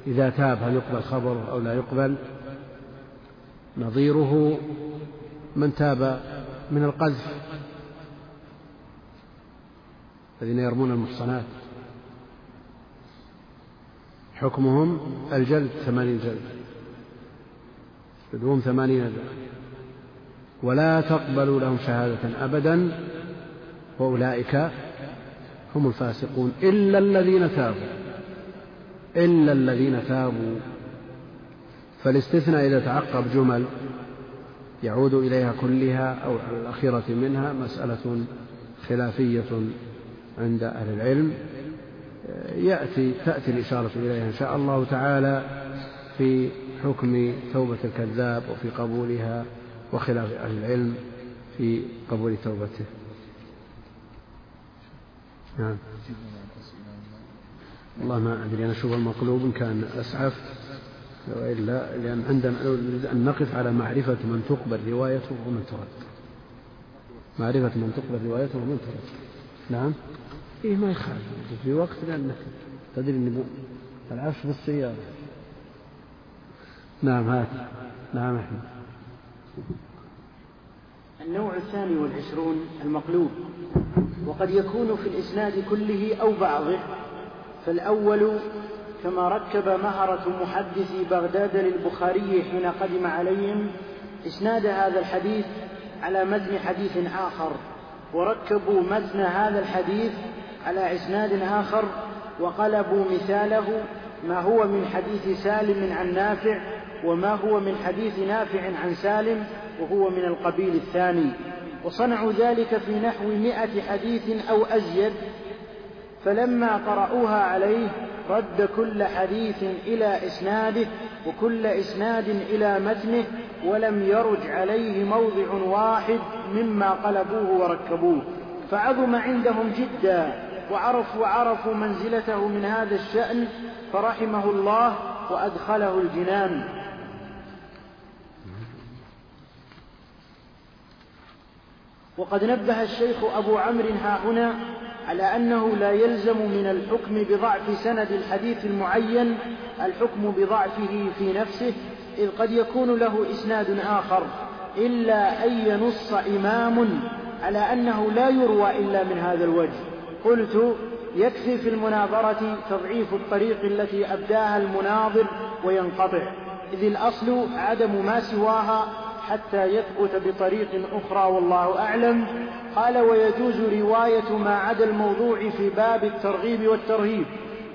إذا تاب هل يقبل خبره أو لا يقبل؟ نظيره من تاب من القذف الذين يرمون المحصنات. حكمهم الجلد ثمانين جلد. جلدهم ثمانين جلد. ولا تقبلوا لهم شهادة أبدا وأولئك هم الفاسقون. إلا الذين تابوا. إلا الذين تابوا. فالاستثناء إذا تعقب جمل يعود إليها كلها أو الأخيرة منها مسألة خلافية عند أهل العلم. يأتي تأتي الإشارة إليها إن شاء الله تعالى في حكم توبة الكذاب وفي قبولها وخلاف أهل العلم في قبول توبته. نعم. والله ما أدري أنا أشوف المقلوب إن كان أسعف وإلا لأن عندنا نريد أن نقف على معرفة من تقبل روايته ومن ترد معرفة من تقبل روايته ومن ترد نعم. إيه ما يخالف. في وقت لأنك تدري أني العفش بالسيارة. نعم هات. نعم أحمد. النوع الثاني والعشرون المقلوب. وقد يكون في الإسناد كله أو بعضه. فالأول كما ركب مهرة محدثي بغداد للبخاري حين قدم عليهم إسناد هذا الحديث على متن حديث آخر. وركبوا متن هذا الحديث على إسناد آخر وقلبوا مثاله ما هو من حديث سالم عن نافع وما هو من حديث نافع عن سالم وهو من القبيل الثاني. وصنعوا ذلك في نحو مئة حديث أو أزيد. فلما قرأوها عليه رد كل حديث إلى إسناده وكل إسناد إلى متنه ولم يرج عليه موضع واحد مما قلبوه وركبوه. فعظم عندهم جدا وعرفوا وعرفوا منزلته من هذا الشأن فرحمه الله وأدخله الجنان. وقد نبه الشيخ أبو عمرو ها هنا على أنه لا يلزم من الحكم بضعف سند الحديث المعين الحكم بضعفه في نفسه إذ قد يكون له إسناد آخر إلا أن ينص إمام على أنه لا يروى إلا من هذا الوجه. قلت يكفي في المناظرة تضعيف الطريق التي أبداها المناظر وينقطع إذ الأصل عدم ما سواها حتى يثبت بطريق أخرى والله أعلم. قال ويجوز رواية ما عدا الموضوع في باب الترغيب والترهيب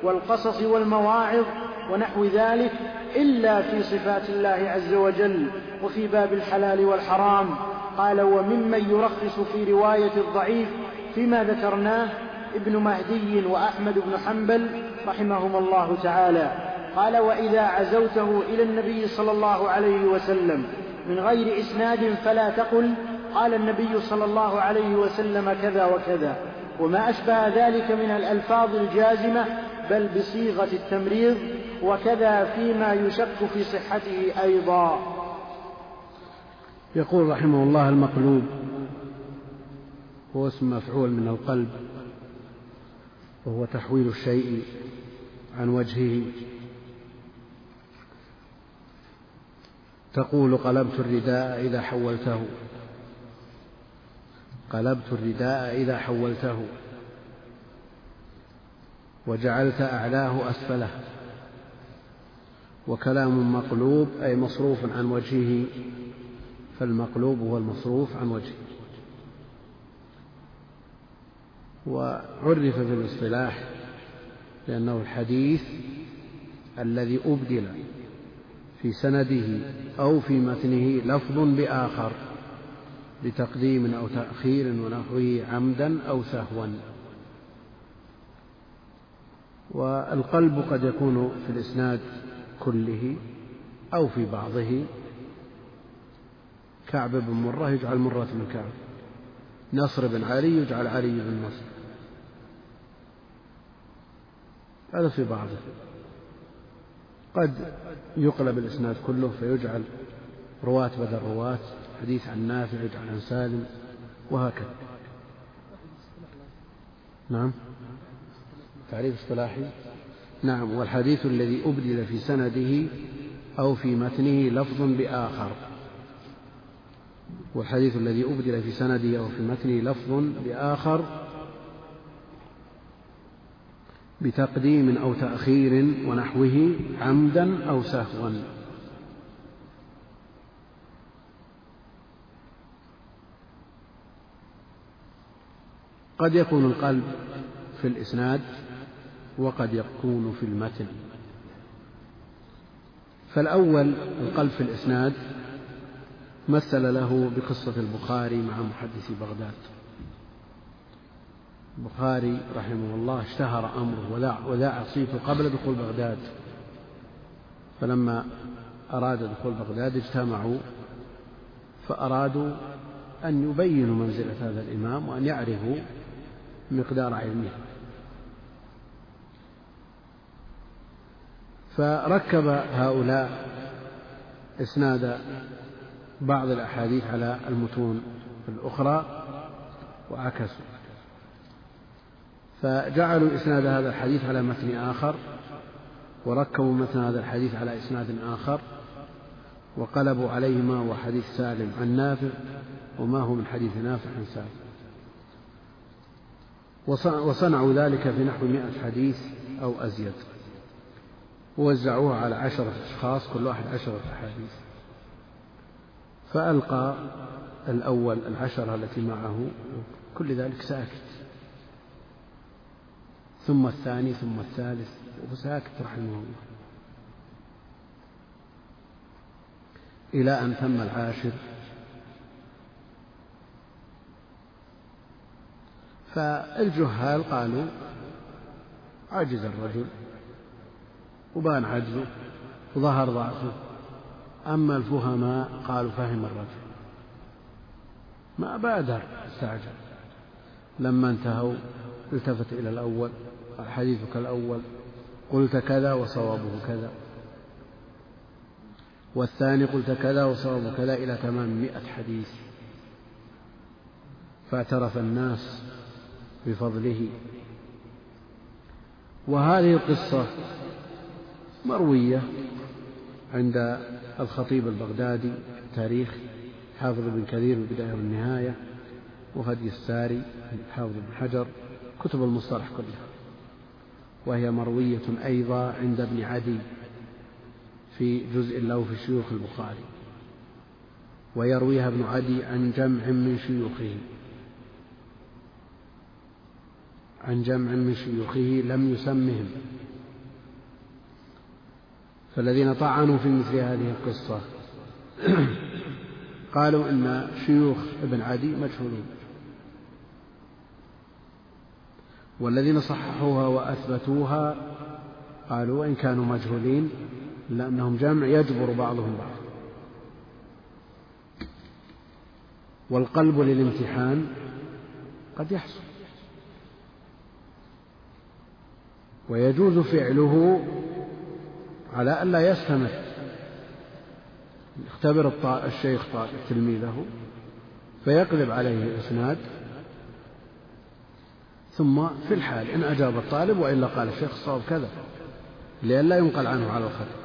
والقصص والمواعظ ونحو ذلك إلا في صفات الله عز وجل وفي باب الحلال والحرام. قال وممن يرخص في رواية الضعيف فيما ذكرناه ابن مهدي وأحمد بن حنبل رحمهما الله تعالى. قال وإذا عزوته إلى النبي صلى الله عليه وسلم من غير إسناد فلا تقل قال النبي صلى الله عليه وسلم كذا وكذا. وما أشبه ذلك من الألفاظ الجازمة بل بصيغة التمريض وكذا فيما يشك في صحته أيضا. يقول رحمه الله المقلوب هو اسم مفعول من القلب. وهو تحويل الشيء عن وجهه. تقول قلبت الرداء إذا حولته. قلبت الرداء إذا حولته. وجعلت أعلاه أسفله. وكلام مقلوب أي مصروف عن وجهه. فالمقلوب هو المصروف عن وجهه. وعرف في الاصطلاح لأنه الحديث الذي أبدل في سنده أو في متنه لفظ بآخر لتقديم أو تأخير ونحوه عمدا أو سهوا. والقلب قد يكون في الإسناد كله أو في بعضه. كعب بن مرة يجعل مرة بن كعب. نصر بن علي يجعل علي بن نصر. هذا في بعضه. قد يقلب الإسناد كله فيجعل رواة بدل رواة حديث عن نافع يجعل عن سالم وهكذا. نعم. تعريف اصطلاحي؟ نعم. والحديث الذي أبدل في سنده أو في متنه لفظ بآخر. والحديث الذي أبدل في سنده أو في متنه لفظ بآخر بتقديم أو تأخير ونحوه عمدا أو سهوا. قد يكون القلب في الإسناد وقد يكون في المتن. فالأول القلب في الإسناد مثل له بقصة البخاري مع محدث بغداد. البخاري رحمه الله اشتهر أمره وذاع, وذاع صيته قبل دخول بغداد. فلما أراد دخول بغداد اجتمعوا فأرادوا أن يبينوا منزلة هذا الإمام وأن يعرفوا مقدار علمه. فركب هؤلاء إسناد بعض الأحاديث على المتون الأخرى وعكسوا فجعلوا إسناد هذا الحديث على متن آخر وركبوا متن هذا الحديث على إسناد آخر وقلبوا عليه ما هو حديث سالم عن نافع وما هو من حديث نافع عن سالم. وصنعوا ذلك في نحو مئة حديث أو أزيد. ووزعوها على عشرة أشخاص كل واحد عشرة أحاديث. فألقى الأول العشرة التي معه كل ذلك ساكت. ثم الثاني ثم الثالث وساكت رحمه الله. إلى أن تم العاشر. فالجهال قالوا عجز الرجل وبان عجزه وظهر ضعفه. أما الفهماء قالوا فهم الرجل. ما بادر استعجل لما انتهوا التفت إلى الأول حديثك الأول قلت كذا وصوابه كذا. والثاني قلت كذا وصوابه كذا إلى تمام مئة حديث. فاعترف الناس بفضله. وهذه القصة مروية. عند الخطيب البغدادي تاريخ حافظ بن كثير البداية والنهاية وهدي الساري حافظ بن حجر كتب المصطلح كلها. وهي مروية أيضا عند ابن عدي في جزء له في شيوخ البخاري. ويرويها ابن عدي عن جمع من شيوخه. عن جمع من شيوخه لم يسمهم. فالذين طعنوا في مثل هذه القصة. قالوا إن شيوخ ابن عدي مجهولون. والذين صححوها وأثبتوها قالوا وإن كانوا مجهولين لأنهم جمع يجبر بعضهم بعضا والقلب للامتحان قد يحصل. ويجوز فعله على ألا يستمر يختبر الشيخ تلميذه فيقلب عليه الإسناد ثم في الحال إن أجاب الطالب وإلا قال الشيخ الصواب كذا لئلا ينقل عنه على الخطأ.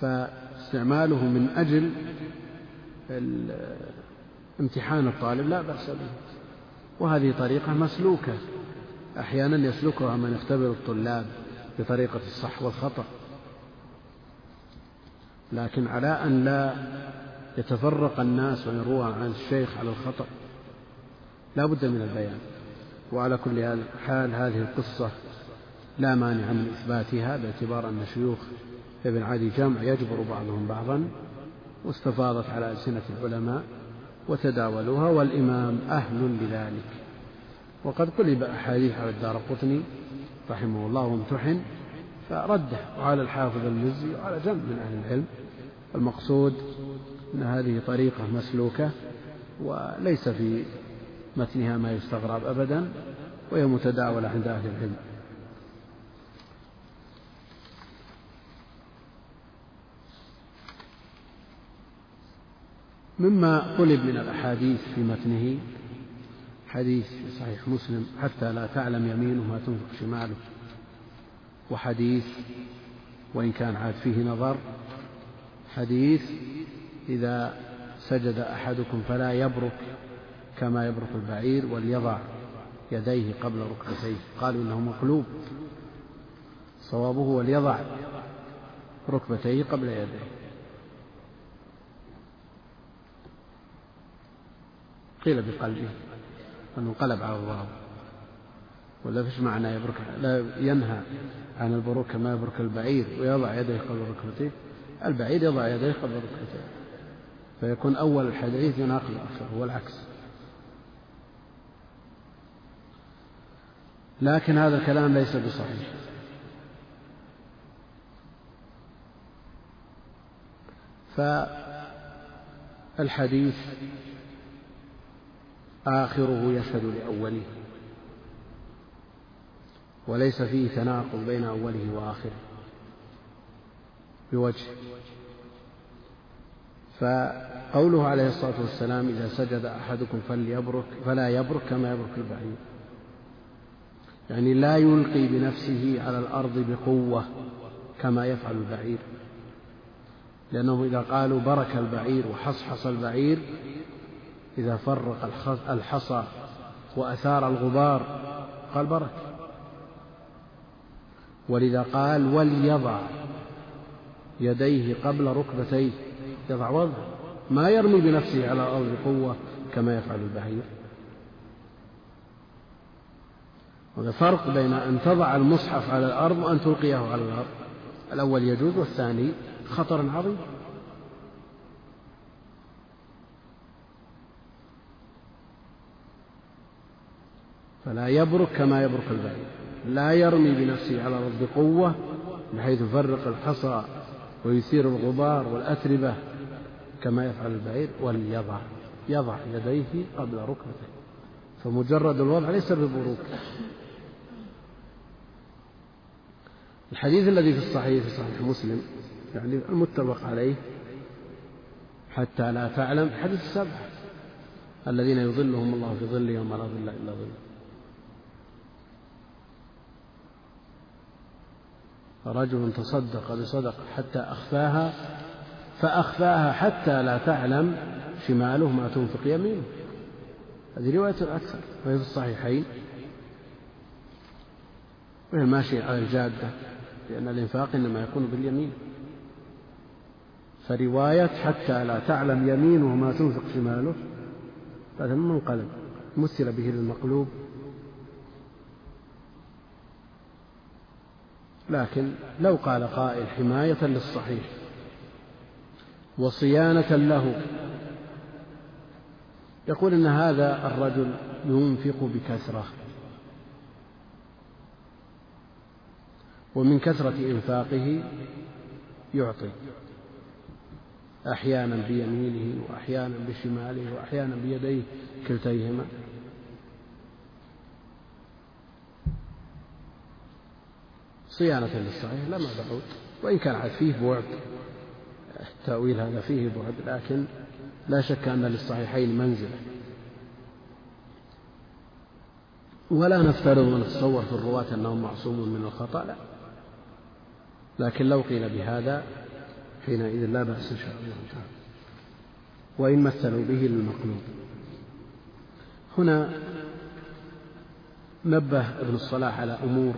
فاستعماله من أجل امتحان الطالب لا بأس به. وهذه طريقة مسلوكة. أحيانا يسلكها من يختبر الطلاب. بطريقة الصح والخطأ. لكن على أن لا يتفرق الناس ويروى عن الشيخ على الخطأ لا بد من البيان. وعلى كل حال هذه القصة لا مانع من إثباتها باعتبار أن شيوخ ابن عدي جمع يجبر بعضهم بعضا واستفاضت على ألسنة العلماء وتداولوها والإمام أهل لذلك. وقد قلب أحاديث على الدار قطني رحمه الله وامتحن فرده وعلى الحافظ المزي وعلى جنب من أهل العلم. المقصود أن هذه طريقة مسلوكة وليس في متنها ما يستغرب أبدا وهي متداولة عند أهل العلم. مما قلب من الأحاديث في متنه حديث في صحيح مسلم حتى لا تعلم يمينه ما تنفق شماله. وحديث وإن كان عاد فيه نظر. حديث إذا سجد أحدكم فلا يبرك كما يبرك البعير وليضع يديه قبل ركبتيه. قالوا إنه مقلوب. صوابه وليضع ركبتيه قبل يديه. قيل بقلبه. أنه انقلب على الواو ولا فيش معنى يبرك لا ينهى عن البروك كما يبرك البعير ويضع يديه قبل ركبتيه البعير يضع يديه قبل ركبتيه فيكون أول الحديث يناقض الآخر هو العكس. لكن هذا الكلام ليس بصحيح. فالحديث آخره يشهد لأوله. وليس فيه تناقض بين أوله وآخره. بوجه. فقوله عليه الصلاة والسلام إذا سجد أحدكم فليبرك فلا يبرك كما يبرك البعير. يعني لا يلقي بنفسه على الأرض بقوة كما يفعل البعير. لأنهم إذا قالوا برك البعير وحصحص البعير إذا فرق الحصى وأثار الغبار قال برك ولذا قال وليضع يديه قبل ركبتيه. يضع وضع. ما يرمي بنفسه على الأرض بقوة كما يفعل البعير هذا فرق بين أن تضع المصحف على الأرض وأن تلقيه على الأرض. الأول يجوز والثاني خطر عظيم. فلا يبرك كما يبرك البعير لا يرمي بنفسه على الأرض بقوة بحيث يفرق الحصى ويثير الغبار والأتربة كما يفعل البعير وليضع يضع يديه قبل ركبتيه فمجرد الوضع ليس ببروك. الحديث الذي في الصحيح في صحيح مسلم يعني المتفق عليه حتى لا تعلم حديث السبعة الذين يظلهم الله في ظله يوم لا ظل إلا ظله. رجل تصدق بصدقة حتى أخفاها فأخفاها حتى لا تعلم شماله ما تنفق يمينه. هذه رواية الأكثر وهي في الصحيحين. وهي ماشية على الجادة لأن الإنفاق إنما يكون باليمين. فرواية حتى لا تعلم يمينه ما تنفق شماله هذا منقلب مثل به للمقلوب. لكن لو قال قائل حماية للصحيح وصيانة له. يقول إن هذا الرجل ينفق بكثرة ومن كثرة إنفاقه يعطي. أحيانا بيمينه وأحيانا بشماله وأحيانا بيديه كلتيهما. صيانة للصحيح لا ما بعود. وإن كان فيه بعد التأويل هذا فيه بعد لكن لا شك أن للصحيحين منزلة. ولا نفترض ونتصور في الرواة أنهم معصومون من الخطأ لا. لكن لو قيل بهذا حينئذ لا بأس إن شاء الله تعالى. وإن مثلوا به للمقلوب. هنا نبه ابن الصلاح على أمور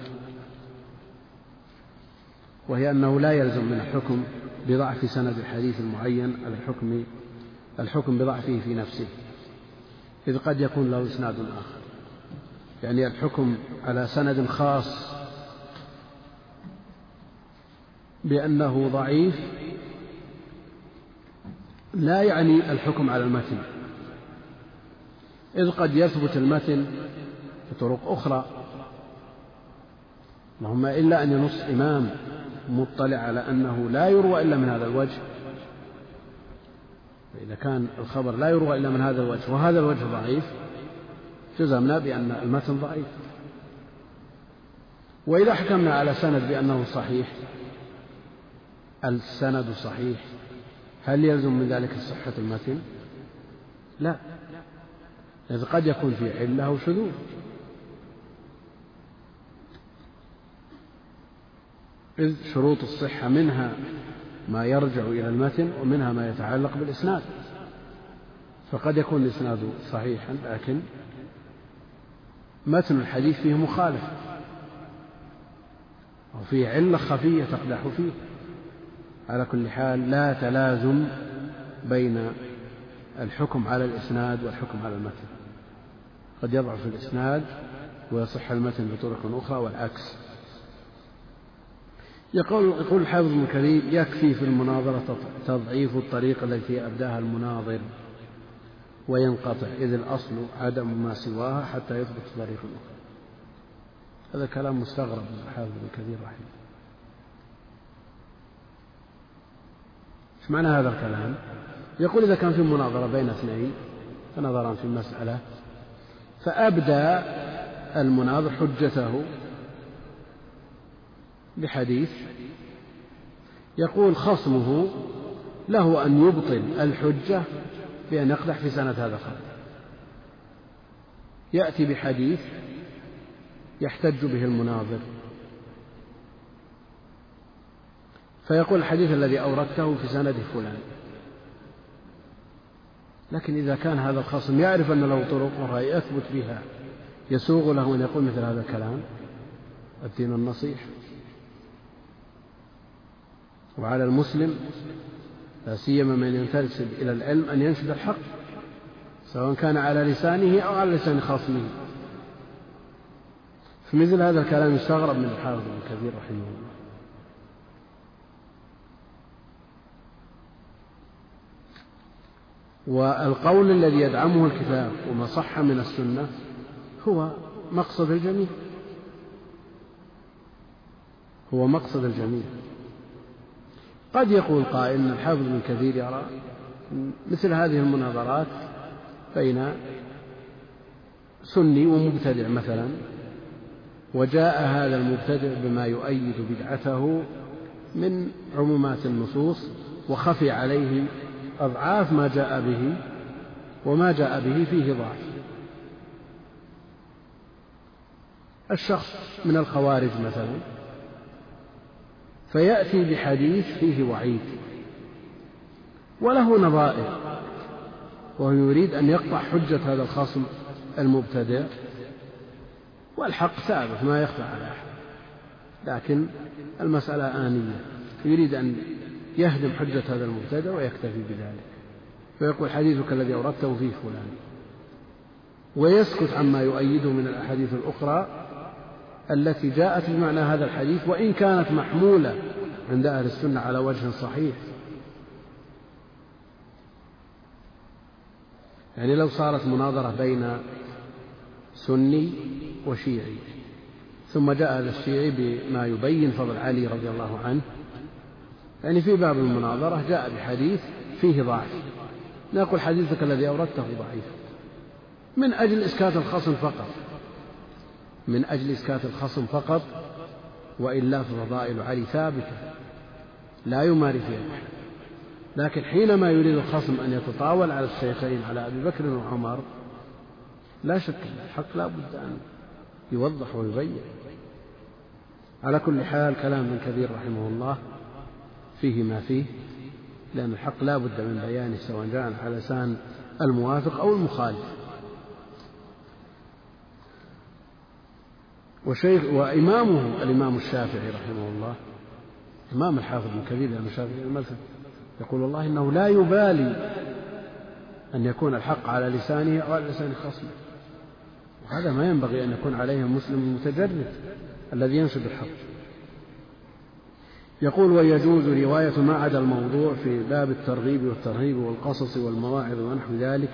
وهي أنه لا يلزم من الحكم بضعف سند الحديث المعين الحكم الحكم بضعفه في نفسه إذ قد يكون له إسناد آخر. يعني الحكم على سند خاص بأنه ضعيف لا يعني الحكم على المتن. إذ قد يثبت المتن بطرق أخرى. اللهم إلا أن ينص إمام مطلع على أنه لا يروى إلا من هذا الوجه. فإذا كان الخبر لا يروى إلا من هذا الوجه وهذا الوجه ضعيف جزمنا بأن المتن ضعيف. وإذا حكمنا على سند بأنه صحيح السند صحيح هل يلزم من ذلك صحة المتن؟ لا. إذ قد يكون في علة أو شذوذ. إذ شروط الصحة منها ما يرجع إلى المتن ومنها ما يتعلق بالإسناد. فقد يكون الإسناد صحيحا لكن متن الحديث فيه مخالف وفيه علة خفية تقدح فيه. على كل حال لا تلازم بين الحكم على الإسناد والحكم على المتن. قد يضعف الإسناد ويصح المتن بطرق أخرى والعكس. يقول يقول الحافظ ابن كريم يكفي في المناظرة تضعيف الطريقة التي أبداها المناظر وينقطع إذ الأصل عدم ما سواها حتى يثبت طريق أخرى هذا كلام مستغرب من الحافظ ابن كثير رحمه إيش معنى هذا الكلام؟ يقول إذا كان في مناظرة بين اثنين فنظرا في مسألة فأبدى المناظر حجته بحديث يقول خصمه له أن يبطل الحجة بأن يقدح في سنة هذا الخبر يأتي بحديث يحتج به المناظر. فيقول الحديث الذي أوردته في سند فلان. لكن إذا كان هذا الخصم يعرف أن له طرق أخرى يثبت بها يسوغ له أن يقول مثل هذا الكلام. الدين النصيح. وعلى المسلم لا سيما من ينتسب إلى العلم أن ينشد الحق سواء كان على لسانه أو على لسان خصمه في مثل هذا الكلام يستغرب من الحافظ ابن كثير رحمه الله. والقول الذي يدعمه الكتاب وما صح من السنة هو مقصد الجميع. هو مقصد الجميع. قد يقول قائل إن الحافظ بن كثير يرى مثل هذه المناظرات بين سني ومبتدع مثلا وجاء هذا المبتدع بما يؤيد بدعته من عمومات النصوص وخفي عليه أضعاف ما جاء به وما جاء به فيه ضعف. الشخص من الخوارج مثلا فيأتي بحديث فيه وعيد. وله نظائر. وهو يريد أن يقطع حجة هذا الخصم المبتدع. والحق ثابت ما يخفى على أحد. لكن المسألة آنية. يريد أن يهدم حجة هذا المبتدع ويكتفي بذلك. فيقول حديثك الذي أوردته فيه فلان. ويسكت عما يؤيده من الأحاديث الأخرى التي جاءت بمعنى هذا الحديث وإن كانت محمولة عند أهل السنة على وجه صحيح. يعني لو صارت مناظرة بين سني وشيعي ثم جاء هذا الشيعي بما يبين فضل علي رضي الله عنه يعني في باب المناظرة جاء بحديث فيه ضعف. نقول حديثك الذي أوردته ضعيف. من أجل إسكات الخصم فقط. من أجل إسكات الخصم فقط وإلا ففضائل علي ثابتة. لا يماري فيها لكن حينما يريد الخصم أن يتطاول على الشيخين على أبي بكر وعمر لا شك الحق لا بد أن يوضح ويبين. على كل حال كلام ابن كثير رحمه الله فيه ما فيه لأن الحق لا بد من بيانه سواء جاء على لسان الموافق أو المخالف. وشيخ وإمامه الإمام الشافعي رحمه الله إمام الحافظ ابن كثير لأن الشافعي المذهب يقول والله إنه لا يبالي أن يكون الحق على لسانه أو على لسان خصمه. وهذا ما ينبغي أن يكون عليه المسلم المتجرد الذي ينشد الحق. يقول ويجوز رواية ما عدا الموضوع في باب الترغيب والترهيب والقصص والمواعظ ونحو ذلك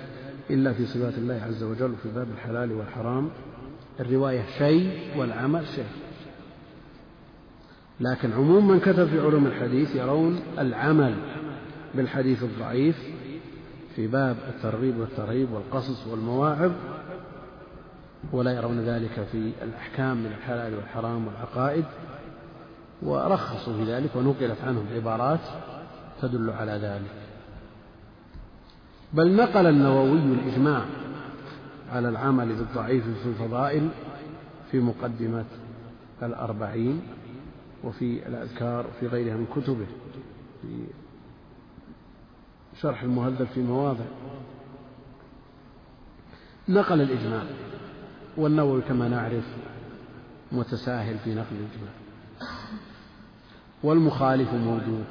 إلا في صفات الله عز وجل في باب الحلال والحرام. الرواية شيء والعمل شيء. لكن عموم من كتب في علوم الحديث يرون العمل بالحديث الضعيف في باب الترغيب والترهيب والقصص والمواعظ ولا يرون ذلك في الأحكام من الحلال والحرام والعقائد. ورخصوا في ذلك ونقلت عنهم عبارات تدل على ذلك. بل نقل النووي الإجماع على العمل بالضعيف في الفضائل في مقدمة الأربعين وفي الأذكار وفي غيرها من كتبه في شرح المهذب في مواضع. نقل الإجماع والنووي كما نعرف متساهل في نقل الإجماع. والمخالف موجود.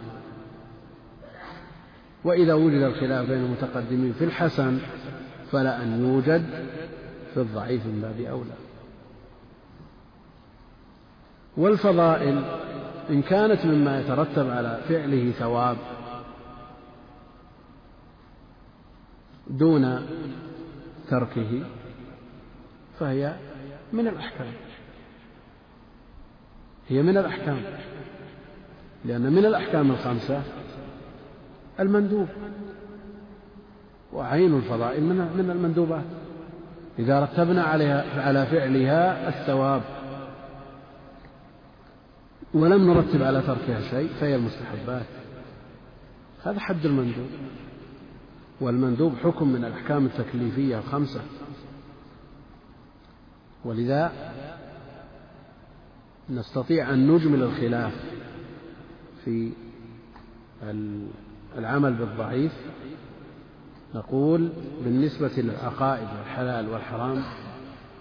وإذا وجد الخلاف بين المتقدمين في الحسن فلا أن يوجد في الضعيف من باب أولى. والفضائل إن كانت مما يترتب على فعله ثواب دون تركه فهي من الأحكام. هي من الأحكام لأن من الأحكام الخمسة المندوب. وعين الفضائل من من المندوبات. إذا رتبنا عليها على فعلها الثواب. ولم نرتب على تركها شيء فهي المستحبات. هذا حد المندوب. والمندوب حكم من الأحكام التكليفية الخمسة. ولذا نستطيع أن نجمل الخلاف في العمل بالضعيف نقول بالنسبة للعقائد والحلال والحرام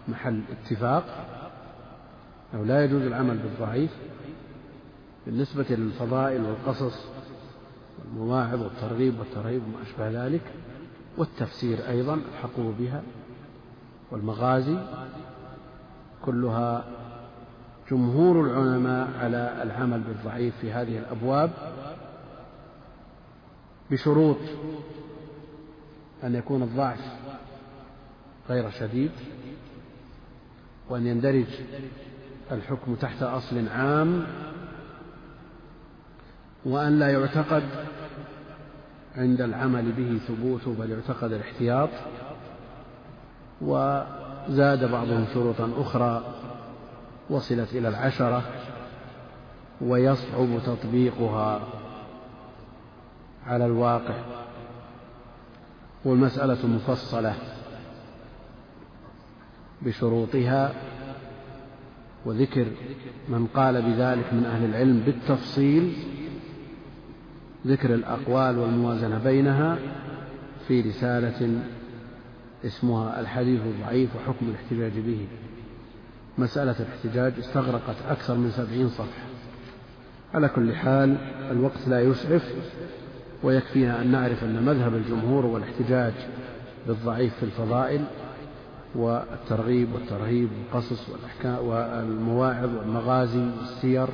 محل اتفاق أو لا يجوز العمل بالضعيف بالنسبة للفضائل والقصص والمواعظ والترغيب والترهيب وما أشبه ذلك والتفسير أيضا الحقوق بها والمغازي كلها جمهور العلماء على العمل بالضعيف في هذه الأبواب بشروط أن يكون الضعف غير شديد وأن يندرج الحكم تحت أصل عام وأن لا يعتقد عند العمل به ثبوته بل يعتقد الاحتياط وزاد بعضهم شروطا أخرى وصلت إلى العشرة ويصعب تطبيقها على الواقع. والمسألة مفصلة بشروطها وذكر من قال بذلك من أهل العلم بالتفصيل ذكر الأقوال والموازنة بينها في رسالة اسمها الحديث الضعيف وحكم الاحتجاج به. مسألة الاحتجاج استغرقت أكثر من سبعين صفحة. على كل حال الوقت لا يسعف. ويكفينا أن نعرف أن مذهب الجمهور هو الاحتجاج بالضعيف في الفضائل والترغيب والترهيب والقصص والأحكام والمواعظ والمغازي والسير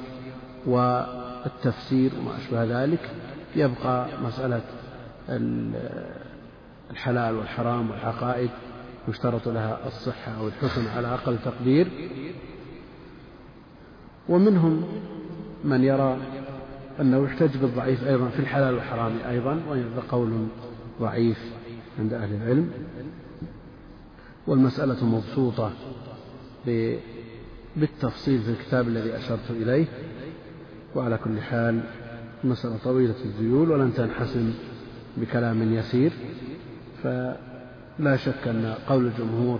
والتفسير وما أشبه ذلك. يبقى مسألة الحلال والحرام والعقائد يشترط لها الصحة أو الحسن على أقل تقدير. ومنهم من يرى أنه يحتج بالضعيف أيضا في الحلال والحرام أيضا وهذا قول ضعيف عند أهل العلم. والمسألة مبسوطة بالتفصيل في الكتاب الذي أشرت إليه. وعلى كل حال مسألة طويلة الذيول ولن تنحسم بكلام يسير. فلا شك أن قول الجمهور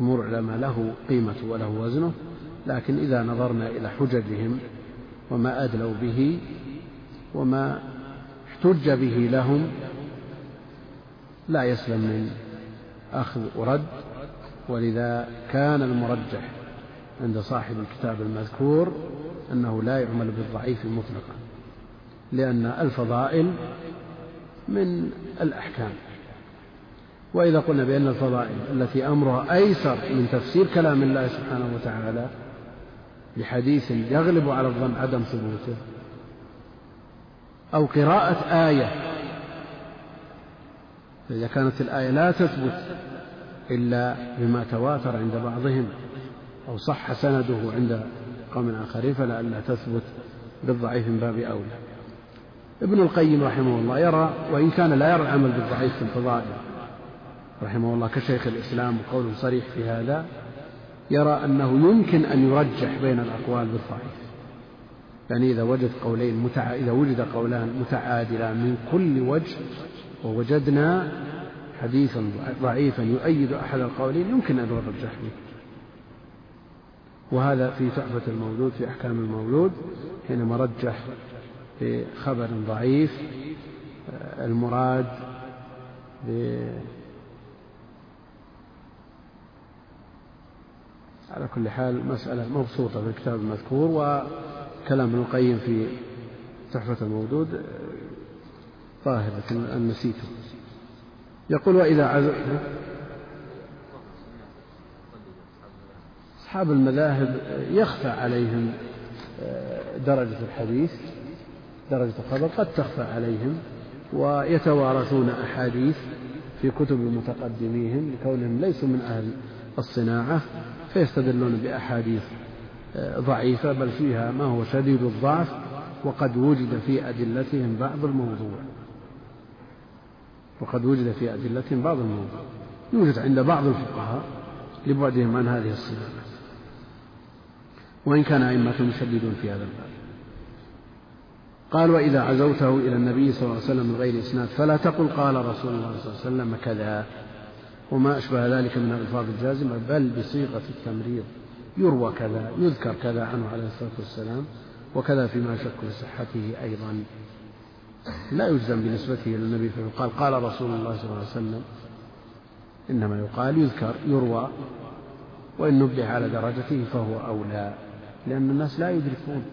جمهور العلماء له قيمته وله وزنه. لكن إذا نظرنا إلى حججهم وما أدلوا به وما احتج به لهم لا يسلم من أخذ ورد ولذا كان المرجح عند صاحب الكتاب المذكور أنه لا يعمل بالضعيف مطلقا لأن الفضائل من الأحكام. وإذا قلنا بأن الفضائل التي أمرها أيسر من تفسير كلام الله سبحانه وتعالى بحديث يغلب على الظن عدم ثبوته. أو قراءة آية. فإذا كانت الآية لا تثبت إلا بما تواتر عند بعضهم أو صح سنده عند قوم آخرين فلئلا تثبت بالضعيف من باب أولى. ابن القيم رحمه الله يرى وإن كان لا يرى العمل بالضعيف في الفضائل رحمه الله كشيخ الإسلام وقول صريح في هذا يرى أنه يمكن أن يرجح بين الأقوال بالضعيف. يعني إذا وجد قولين متع... إذا وجد قولان متعادلان من كل وجه ووجدنا حديثا ضعيفا يؤيد أحد القولين يمكن أن نرجح به. وهذا في تحفة المولود في أحكام المولود حينما رجح في خبر ضعيف المراد على كل حال مسألة مبسوطة في الكتاب المذكور وكلام ابن القيم في تحفة المولود ظاهر لكن أن نسيته. يقول وإذا عزم أصحاب المذاهب يخفى عليهم آه، درجة الحديث درجة الخبر قد تخفى عليهم ويتوارثون أحاديث في كتب متقدميهم لكونهم ليسوا من أهل الصناعة فيستدلون بأحاديث آه، ضعيفة بل فيها ما هو شديد الضعف وقد وجد في أدلتهم بعض الموضوع. وقد وجد في أدلتهم بعض الموضوع. يوجد عند بعض الفقهاء لبعدهم عن هذه الصناعة. وإن كان أئمة يشددون في هذا الباب. قال وإذا عزوته إلى النبي صلى الله عليه وسلم من غير إسناد فلا تقل قال رسول الله صلى الله عليه وسلم كذا. وما أشبه ذلك من الألفاظ الجازمة بل بصيغة التمريض. يروى كذا يذكر كذا عنه عليه الصلاة والسلام وكذا فيما شك في صحته أيضا. لا يجزم بنسبته إلى النبي فيقال قال رسول الله صلى الله عليه وسلم إنما يقال يذكر يروى وإن نبه على درجته فهو أولى لأن الناس لا يدركون.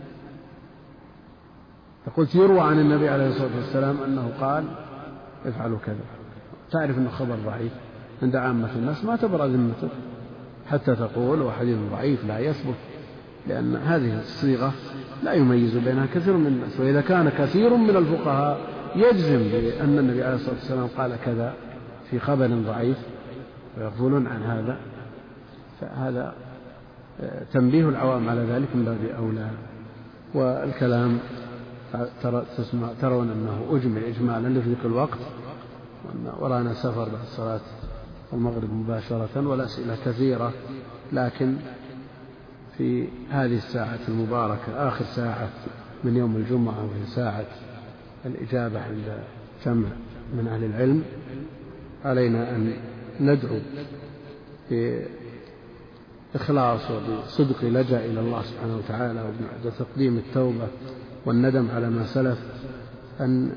فقلت يروى عن النبي عليه الصلاة والسلام أنه قال افعلوا كذا. تعرف أنه خبر ضعيف. عند عامة الناس ما تبرأ ذمتك. حتى تقول وحديث ضعيف لا يثبت لأن هذه الصيغة لا يميز بينها كثير من الناس. وإذا كان كثير من الفقهاء يجزم بأن النبي عليه الصلاة والسلام قال كذا في خبر ضعيف ويغفلون عن هذا فهذا آه، تنبيه العوام على ذلك من باب أولى. والكلام ترى تسمع ترون أنه أجمل إجمالا لضيق الوقت ورانا سفر بعد صلاة المغرب مباشرة والأسئلة كثيرة لكن في هذه الساعة المباركة آخر ساعة من يوم الجمعة وهي ساعة الإجابة عند جمع من أهل العلم علينا أن ندعو بإخلاص وبصدق لجأ إلى الله سبحانه وتعالى وبعد تقديم التوبة والندم على ما سلف أن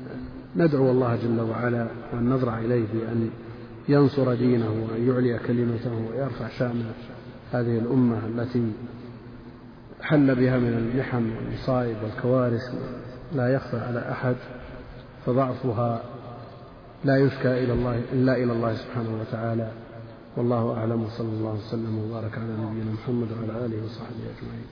ندعو الله جل وعلا وأن نضرع إليه بأن ينصر دينه وأن يعلي كلمته ويرفع شأن هذه الأمة التي حل بها من المحن والمصائب والكوارث لا يخفى على أحد فضعفها لا يشكى إلى الله إلا إلى الله سبحانه وتعالى. والله أعلم وصلى الله وسلم وبارك على نبينا محمد وعلى آله وصحبه أجمعين.